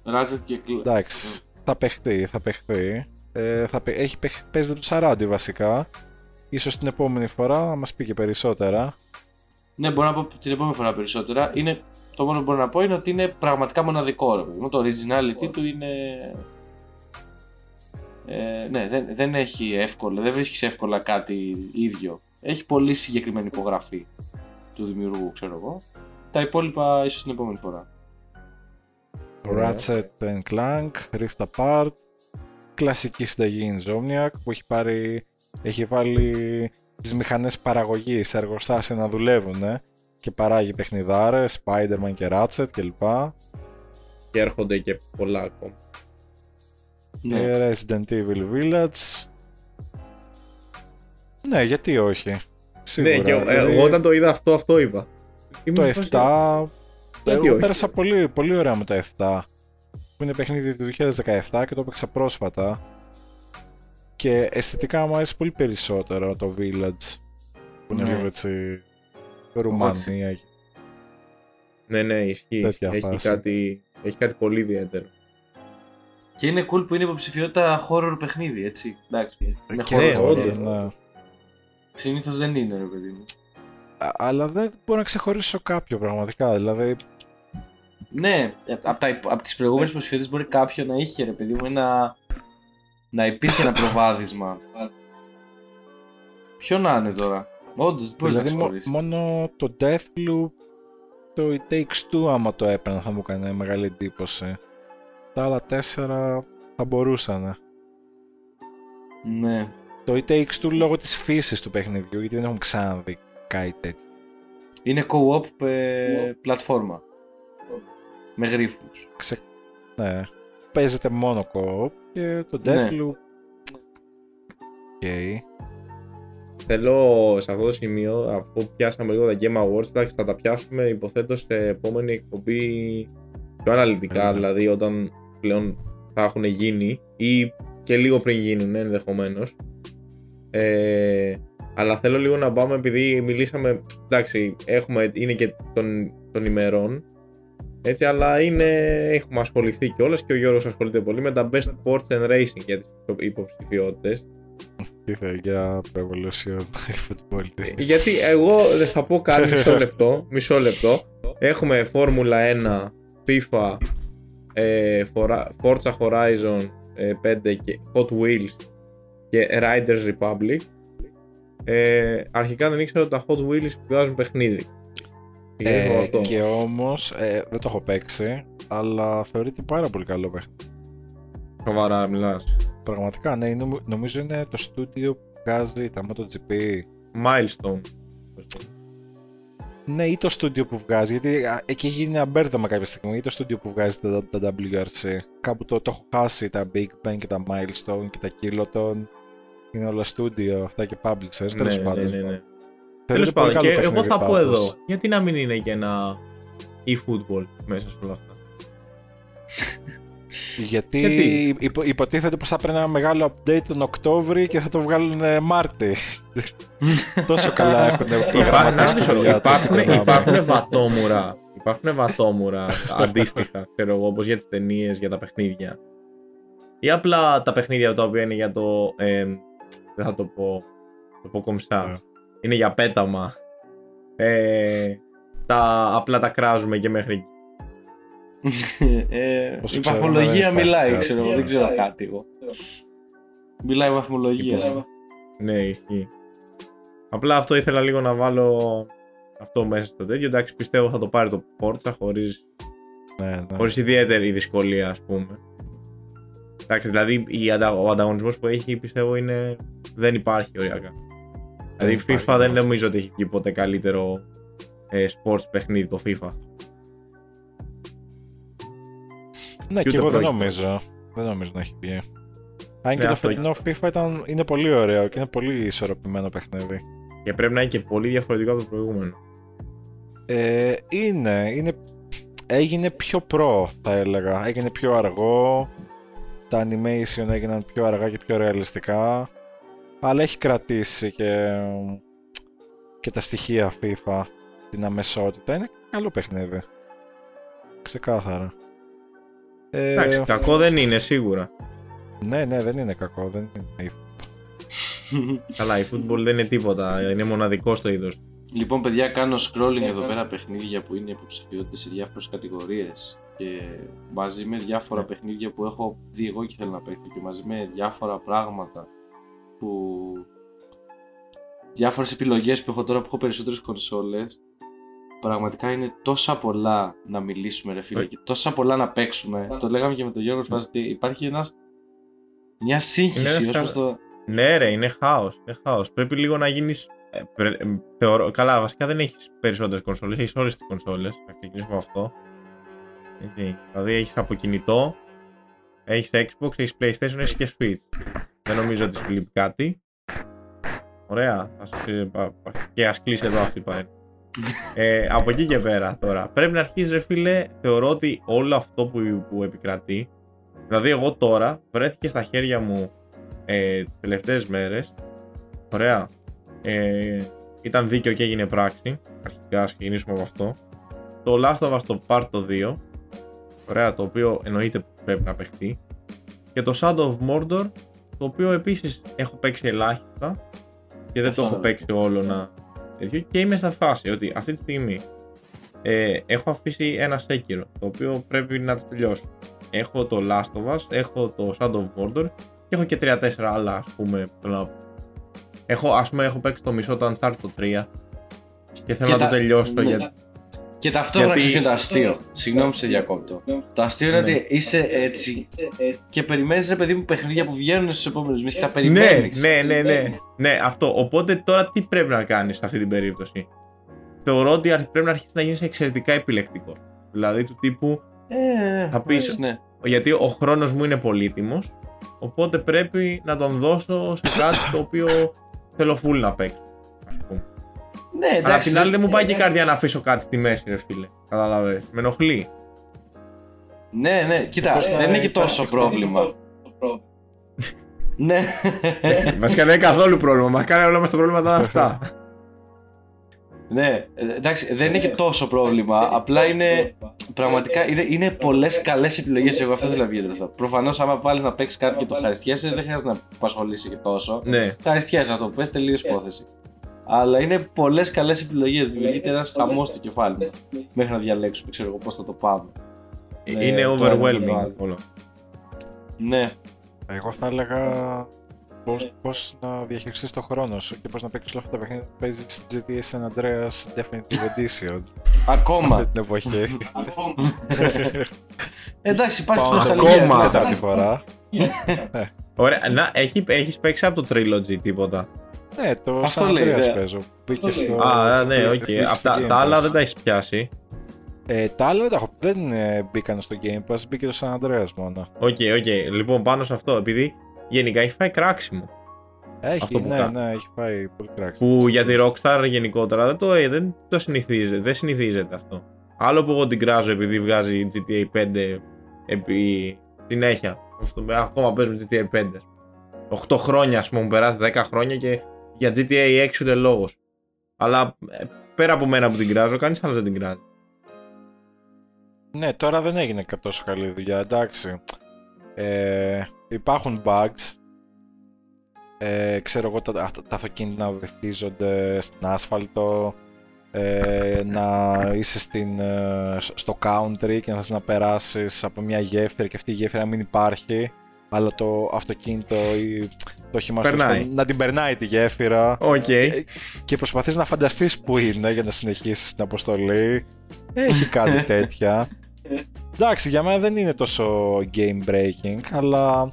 Ratchet και Clank. Εντάξει, θα παιχτεί, θα παιχτεί. Ε, θα, παι- έχει παιχ, παίζεται το 40 βασικά. Ίσως την επόμενη φορά να μας πει και περισσότερα. Ναι, μπορώ να πω την επόμενη φορά περισσότερα. Είναι, το μόνο που μπορώ να πω είναι ότι είναι πραγματικά μοναδικό. Ρε, παιδί μου. το originality του είναι. Ε, ναι, δεν, δεν έχει εύκολα, δεν βρίσκεις εύκολα κάτι ίδιο. Έχει πολύ συγκεκριμένη υπογραφή του δημιουργού, ξέρω εγώ. Τα υπόλοιπα ίσως την επόμενη φορά. Ωραία. Ratchet and Clank, Rift Apart, κλασική συνταγή Insomniac που έχει πάρει, έχει βάλει τις μηχανές παραγωγής σε εργοστάσια να δουλεύουν ε, και παράγει παιχνιδάρες, Spider-Man και Ratchet κλπ. Και έρχονται και πολλά ακόμα. Ναι. Και Resident Evil Village. Ναι, γιατί όχι. Σίγουρα. Ναι, και εγώ- δηλαδή, εγώ όταν το είδα αυτό, αυτό είπα. Ήμουν το σε φάση, 7. Γιατί Εγώ όχι; πέρασα πολύ, πολύ ωραία με το 7. Που είναι παιχνίδι του 2017 και το έπαιξα πρόσφατα. Και αισθητικά μου αρέσει πολύ περισσότερο το Village. Που είναι Ναι. λίγο έτσι. Ρουμανία. Ναι, ναι, ισχύει. Τέτοια Έχει φάση. κάτι, έχει κάτι πολύ ιδιαίτερο. Και είναι cool που είναι υποψηφιότητα horror παιχνίδι, έτσι. Εντάξει. Με Και ναι, horror. όντως. ναι. Συνήθως δεν είναι, ρε παιδί μου. Α- Αλλά δεν μπορώ να ξεχωρίσω κάποιο πραγματικά. Δηλαδή, Ναι, από, τα, υπο- απ' τις προηγούμενες υποψηφιότητες μπορεί κάποιο να είχε, ρε παιδί μου, ένα... να υπήρχε ένα προβάδισμα. Ποιο να είναι τώρα; Όντως, δεν μπορείς δηλαδή να μο- ξεχωρίσεις. μόνο το Deathloop, το It Takes Two άμα το έπαιρνα θα μου έκανε μεγάλη εντύπωση. Τα άλλα τέσσερα θα μπορούσαν. Ναι. Το It Takes Two λόγω της φύσης του παιχνιδιού, γιατί δεν έχουμε ξαναδεί κάτι τέτοιο. Είναι co-op ε, πλατφόρμα. Με γρίφους. Ξε... Ναι. Παίζεται μόνο co-op και το Ναι. Deathloop... Οκ. Θέλω σε αυτό το σημείο, αφού πιάσαμε λίγο τα Game Awards, εντάξει, θα τα πιάσουμε υποθέτω σε επόμενη εκπομπή πιο αναλυτικά, Ναι. δηλαδή όταν πλέον θα έχουν γίνει ή και λίγο πριν γίνουν ενδεχομένως. Ε, αλλά θέλω λίγο να πάμε επειδή μιλήσαμε, εντάξει, έχουμε, είναι και των, των ημερών, έτσι, αλλά είναι, έχουμε ασχοληθεί κιόλας και ο Γιώργος ασχολείται πολύ με τα Best Sports and Racing για τις υποψηφιότητες. Τι θέλει για Pro Evolution Football. τι. Γιατί εγώ δεν θα πω κάτι μισό (laughs) λεπτό. Μισό λεπτό. Έχουμε Φόρμουλα 1, FIFA, ε, Fora- Forza Horizon ε, 5 και Hot Wheels και Riders Republic. Ε, αρχικά δεν ήξερα ότι τα Hot Wheels βγάζουν παιχνίδι. Ξεκινήσουμε με Ε, αυτό. και όμως ε, δεν το έχω παίξει, αλλά θεωρείται πάρα πολύ καλό παιχνίδι. Σοβαρά μιλάς. Πραγματικά, ναι, νομ- νομίζω είναι το στούντιο που βγάζει τα MotoGP. Milestone. Ναι, ή το στούντιο που βγάζει, γιατί α, εκεί έχει γίνει ένα μπέρδεμα κάποια στιγμή, ή το στούντιο που βγάζει τα, τα WRC. Κάπου το, το έχω χάσει τα Big Bang και τα Milestone και τα Kiloton. Είναι όλα στούντιο αυτά και publishers, τέλος Ναι, ναι, πάντων. ναι, ναι. Θεωρείται Τέλος πολύ πάντων, καλό και εγώ παιχνίδι θα πω πάντως. εδώ, γιατί να μην είναι και ένα e-football μέσα σε όλα αυτά. (laughs) Γιατί, Γιατί; υπο- υποτίθεται πως θα πρέπει ένα μεγάλο update τον Οκτώβρη και θα το βγάλουν ε, Μάρτι. (laughs) Τόσο καλά έχουν Υπά, να προγραμματίσει ρωτήσω, το παιδιά τους υπάρχουν, στην Ελλάδα. υπάρχουν βατόμουρα, υπάρχουν βατόμουρα αντίστοιχα, ξέρω εγώ, όπως για τις ταινίες, για τα παιχνίδια. Ή απλά τα παιχνίδια τα οποία είναι για το, ε, δεν θα το πω, θα το πω κομψά, Ναι. Είναι για πέταμα. Ε, τα, απλά τα κράζουμε και μέχρι εκεί. ε, Όσο η ξέρω, βαθμολογία δεν υπάρχει μιλάει, κάτι. ξέρω εγώ, δεν ξέρω κάτι εγώ. Μιλάει η βαθμολογία. Λοιπόν. Ναι, ισχύει. Απλά αυτό ήθελα λίγο να βάλω αυτό μέσα στο τέτοιο. Εντάξει, πιστεύω θα το πάρει το Forza χωρίς, Ναι, ναι. χωρίς ιδιαίτερη δυσκολία, ας πούμε. Εντάξει, δηλαδή η αντα- ο ανταγωνισμός που έχει πιστεύω είναι... δεν υπάρχει οριακά. Δηλαδή η υπάρχει, FIFA δεν ναι. νομίζω ότι έχει βγει ποτέ καλύτερο ε, sports παιχνίδι το FIFA. Ναι, Και και ούτε εγώ δεν πρόκειται. νομίζω. Δεν νομίζω να έχει βγει. Αν και Ναι, το αυτό φετινό FIFA ήταν, είναι πολύ ωραίο και είναι πολύ ισορροπημένο παιχνίδι. Και πρέπει να είναι και πολύ διαφορετικό από το προηγούμενο. Ε, είναι, είναι, έγινε πιο pro θα έλεγα, έγινε πιο αργό, τα animation έγιναν πιο αργά και πιο ρεαλιστικά, αλλά έχει κρατήσει και, και τα στοιχεία FIFA, την αμεσότητα, είναι καλό παιχνίδι. Ξεκάθαρα. Ε, Εντάξει, κακό δεν είναι σίγουρα. ναι, ναι, δεν είναι κακό, δεν είναι. (laughs) Καλά, η football δεν είναι τίποτα. Είναι μοναδικό στο είδος του. Λοιπόν, παιδιά, κάνω scrolling εδώ πέρα παιχνίδια που είναι υποψηφιότητε σε διάφορες κατηγορίες και μαζί με διάφορα Ναι. παιχνίδια που έχω δει εγώ και θέλω να παίξω και μαζί με διάφορα πράγματα που. διάφορες επιλογές που έχω τώρα που έχω περισσότερες κονσόλες. Πραγματικά είναι τόσα πολλά να μιλήσουμε, ρε φίλε, Ε. και τόσα πολλά να παίξουμε. Το λέγαμε και με τον Γιώργο Σπάς, ότι υπάρχει ένας, μια σύγχυση Είναι ως ένας προς το. Ναι, ρε, είναι χάος. Είναι χάος. Πρέπει λίγο να γίνεις. θεωρώ... Καλά, βασικά δεν έχεις περισσότερες κονσόλες. Έχεις όλες τις κονσόλες. Να ξεκινήσουμε με αυτό. Έτσι. Δηλαδή έχεις από κινητό, έχεις Xbox, έχεις PlayStation, έχεις και Switch. Δεν νομίζω ότι σου λείπει κάτι. Ωραία. Ας, ε, πα- πα- και ας κλείσει εδώ αυτή η παρένθεση. (laughs) ε, από εκεί και πέρα τώρα. Πρέπει να αρχίσεις, ρε φίλε, θεωρώ ότι όλο αυτό που, που επικρατεί. Δηλαδή, εγώ τώρα βρέθηκε στα χέρια μου ε, τις τελευταίες μέρες ωραία ε, ήταν δίκαιο και έγινε πράξη αρχικά ας ξεκινήσουμε από αυτό το Last of Us το Part 2 ωραία το οποίο εννοείται που πρέπει να παιχτεί και το Shadow of Mordor το οποίο επίσης έχω παίξει ελάχιστα και δεν Αυτό το έχω είναι. παίξει όλο να τέτοιο και είμαι στα φάση ότι αυτή τη στιγμή ε, έχω αφήσει ένα Sekiro το οποίο πρέπει να το τελειώσω έχω το Last of Us, έχω το Shadow of Mordor και έχω και 3-4 άλλα, ας πούμε. που θέλω να πω. Έχω, ας πούμε, έχω παίξει το μισό το Uncharted το 3 και θέλω Και να το τα- τελειώσω ναι. γιατί. Και ταυτόχρονα Γιατί- Γιατί... είναι το αστείο. Συγγνώμη που σε διακόπτω. Το αστείο είναι Ναι. ότι είσαι έτσι και περιμένεις ρε παιδί μου παιχνίδια που βγαίνουν στους επόμενους μήνες και τα Ναι, περιμένεις. ναι, ναι, ναι. Ναι, αυτό. Οπότε τώρα τι πρέπει να κάνεις σε αυτή την περίπτωση; Θεωρώ ότι αρχ- πρέπει να αρχίσεις να γίνεις εξαιρετικά επιλεκτικός. Δηλαδή του τύπου, Ε, Θα πεις- Ναι. γιατί ο χρόνος μου είναι πολύτιμος, οπότε πρέπει να τον δώσω σε κάτι το οποίο θέλω full να παίξω. Ας πούμε. Ναι, Αλλά απ' εντάξει. την άλλη δεν μου πάει και η εντάξει. καρδιά να αφήσω κάτι στη μέση, ρε φίλε. Καταλαβαίνεις. Με ενοχλεί. Ναι, ναι, κοίτα, Πώς να δεν είναι και υπάρχει τόσο πρόβλημα. ναι. (laughs) Βασικά δεν είναι καθόλου πρόβλημα. Μας κάνει όλα μας τα προβλήματα είναι αυτά. ναι, ε, εντάξει, δεν είναι και τόσο πρόβλημα. Απλά είναι. Πραγματικά είναι, είναι πολλές καλές επιλογές. Εγώ αυτό θέλω να βγει. Προφανώς, άμα βάλεις να παίξεις κάτι και το ευχαριστιέσαι, δεν χρειάζεται να απασχολήσει και τόσο. ναι. Ευχαριστιέσαι να το πες, τελείως υπόθεση. Αλλά είναι πολλές καλές επιλογές. Δημιουργείται ένας χαμός στο κεφάλι μου. Μέχρι να διαλέξουμε, ξέρω εγώ πώς θα το πάμε. Ναι, είναι το ένα με το overwhelming άλλο. όλο. Ναι, Εγώ θα έλεγα πώς, πώς να διαχειριστείς το χρόνο σου και πώς να παίξεις όλα αυτά τα παιχνίδια που παίζεις GTA San Andreas Definitive Edition. Ακόμα. αυτή την εποχή. (laughs) Εντάξει, υπάρχει Πάω νοσταλγία. Ακόμα. τέταρτη φορά. (laughs) Ωραία, να, έχει, έχεις παίξει από το Trilogy τίποτα; Ναι, το Αυτό San λέει, Andreas ναι. παίζω. Μπήκε Αυτό λέει. στο. Α, ναι, στο- οκ. μπήκε στο Αυτά Game τα άλλα Pass. δεν τα έχεις πιάσει. Ε, τα άλλα δεν τα έχω. Δεν ε, μπήκαν στο Game Pass, μπήκε το San Andreas μόνο. Οκ, οκ. Λοιπόν, πάνω σε αυτό, επειδή γενικά έχει φάει κράξιμο. Έχει, Αυτό που ναι, κάνει. ναι, έχει φάει πολύ κράξιμο. Που για τη Rockstar γενικότερα δεν το, ε, δεν το συνηθίζεται, δεν συνηθίζεται αυτό. Άλλο που εγώ την κράζω επειδή βγάζει GTA 5 επί συνέχεια. Αυτό, ακόμα παίζουμε GTA 5. 8 χρόνια ας πούμε, μου περάσει 10 χρόνια και για GTA 6 ούτε λόγος. Αλλά ε, πέρα από μένα που την κράζω, κανείς άλλος δεν την κράζει. Ναι, τώρα δεν έγινε κα- τόσο καλή δουλειά, εντάξει. Ε, υπάρχουν bugs. Ε, ξέρω εγώ, τα, αυτά- τα αυτοκίνητα να βυθίζονται στην άσφαλτο. Ε, να είσαι στην, ε, σ- στο country και να θες να περάσεις από μια γέφυρα και αυτή η γέφυρα να μην υπάρχει. Αλλά το αυτοκίνητο ή το όχημα σου Περνάει. στο- να την περνάει τη γέφυρα. Οκ. Ε, και προσπαθείς να φανταστείς που είναι για να συνεχίσεις την αποστολή. Έχει κάτι (laughs) τέτοια. Εντάξει, για μένα δεν είναι τόσο game breaking, αλλά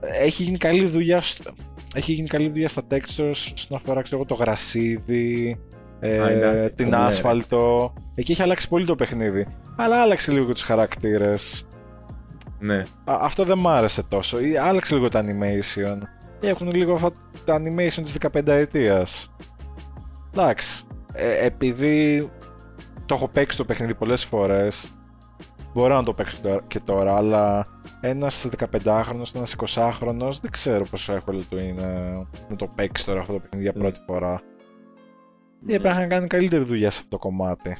έχει γίνει καλή δουλειά, στο- έχει γίνει καλή δουλειά στα textures όσον αφορά ξέρω, εγώ, το γρασίδι, ε, Α, εντάξει, την ναι. άσφαλτο. Εκεί έχει αλλάξει πολύ το παιχνίδι. Αλλά άλλαξε λίγο και τους χαρακτήρες. Ναι. Α, αυτό δεν μ' άρεσε τόσο. Ή Άλλαξε λίγο τα animation. Έχουν λίγο αυτά τα animation της 15 ετίας. Εντάξει. Ε, επειδή το έχω παίξει το παιχνίδι πολλές φορές, μπορώ να το παίξω τώρα- και τώρα, αλλά ένας 15χρονος, ένας 20χρονος, δεν ξέρω πόσο εύκολο του είναι να το παίξεις τώρα αυτό το παιχνίδι για πρώτη φορά. Ναι. Ή έπρεπε να κάνει καλύτερη δουλειά σε αυτό το κομμάτι.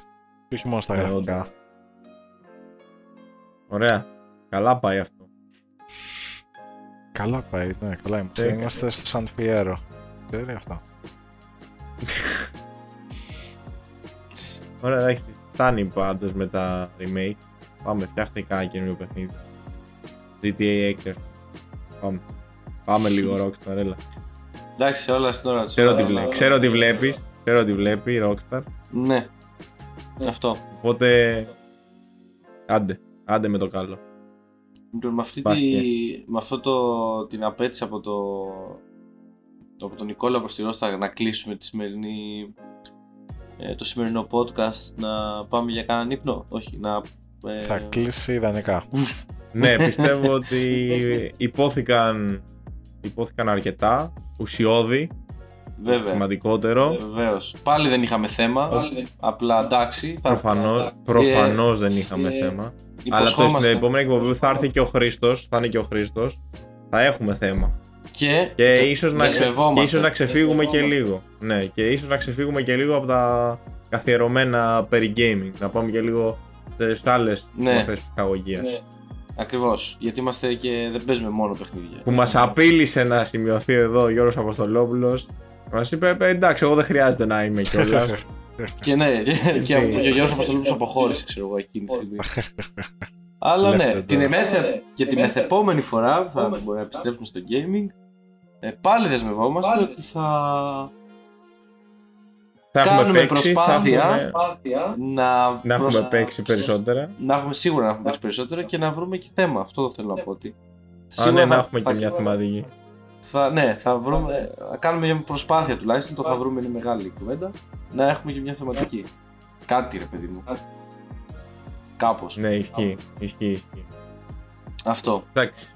Και όχι μόνο στα Ναι, γραφικά. Ωραία. Καλά πάει αυτό. Καλά πάει, ναι, καλά είμαστε. Ε, είμαστε στο Σαν Φιέρο. Ξέρει αυτό. Ωραία, εντάξει. Φτάνει πάντως με τα remake. Πάμε, φτιάχτε κάνα καινούριο παιχνίδι. GTA 6. ας πούμε. Πάμε. Πάμε λίγο Rockstar, έλα. Εντάξει, όλα στην ώρα του. Ξέρω τι βλέ- Ξέρω ότι βλέπεις. Ξέρω ότι βλέπει η Rockstar. Ναι. Αυτό. Οπότε. Άντε. Άντε με το καλό. Λοιπόν, με, αυτή Πας τη, και. με αυτό το, την απέτηση από, το, το- από τον Νικόλα προς τη Ρώστα να κλείσουμε τη σημερινή, ε, το σημερινό podcast να πάμε για κανέναν ύπνο; Όχι, να... ε, Θα κλείσει ιδανικά. (laughs) ναι, πιστεύω ότι υπόθηκαν, υπόθηκαν αρκετά. Ουσιώδη. Βέβαια. Σημαντικότερο. Βεβαίως. Πάλι δεν είχαμε θέμα. Απλά εντάξει. θα- Προφανώς, προφανώς δεν ε, είχαμε ε, θέμα. Αλλά το στην υποσχόμαστε. επόμενη εκπομπή που θα έρθει και ο Χρήστος, θα είναι και ο Χρήστος, θα έχουμε θέμα. Και, Και το- ίσως να, ξε- δεσμευόμαστε. και ίσως να ξεφύγουμε και λίγο. Ναι, και ίσως να ξεφύγουμε και λίγο από τα καθιερωμένα περί gaming. Να πάμε και λίγο σε άλλες Ναι. μορφές ψυχαγωγίας. Ναι. Ακριβώς. Γιατί είμαστε και δεν παίζουμε μόνο παιχνίδια. Που μας απείλησε να σημειωθεί εδώ ο Γιώργος Αποστολόπουλος Μας είπε, «Ε, εντάξει, εγώ δεν χρειάζεται να είμαι κιόλας. (laughs) Και ναι, και, και, Έτσι. και ο Γιώργος Αποστολόπουλος αποχώρησε, ξέρω εγώ, εκείνη τη στιγμή. Αλλά Λες ναι, το την τώρα. εμέθε, και τη μεθεπόμενη φορά που θα μπορεί να επιστρέψουμε στο gaming, ε, πάλι δεσμευόμαστε ότι θα θα έχουμε κάνουμε παίξει, θα προσπάθεια έχουμε, να, να έχουμε προσ- παίξει περισσότερα. να έχουμε σίγουρα να έχουμε παίξει περισσότερο και να βρούμε και θέμα. Αυτό το θέλω να πω. Ότι Αν σίγουρα ναι, να θα- έχουμε θα- και μια θεματική. Θα, ναι, θα βρούμε, θα κάνουμε μια προσπάθεια τουλάχιστον, το θα βρούμε είναι μεγάλη κουβέντα, να έχουμε και μια θεματική. Κάτι ρε παιδί μου. Κάπως. Ναι, ισχύει, ισχύει, ισχύει. Αυτό. Εντάξει.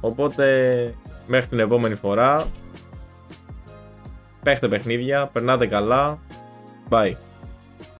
Οπότε μέχρι την επόμενη φορά. Παίχτε παιχνίδια, περνάτε καλά. Bye.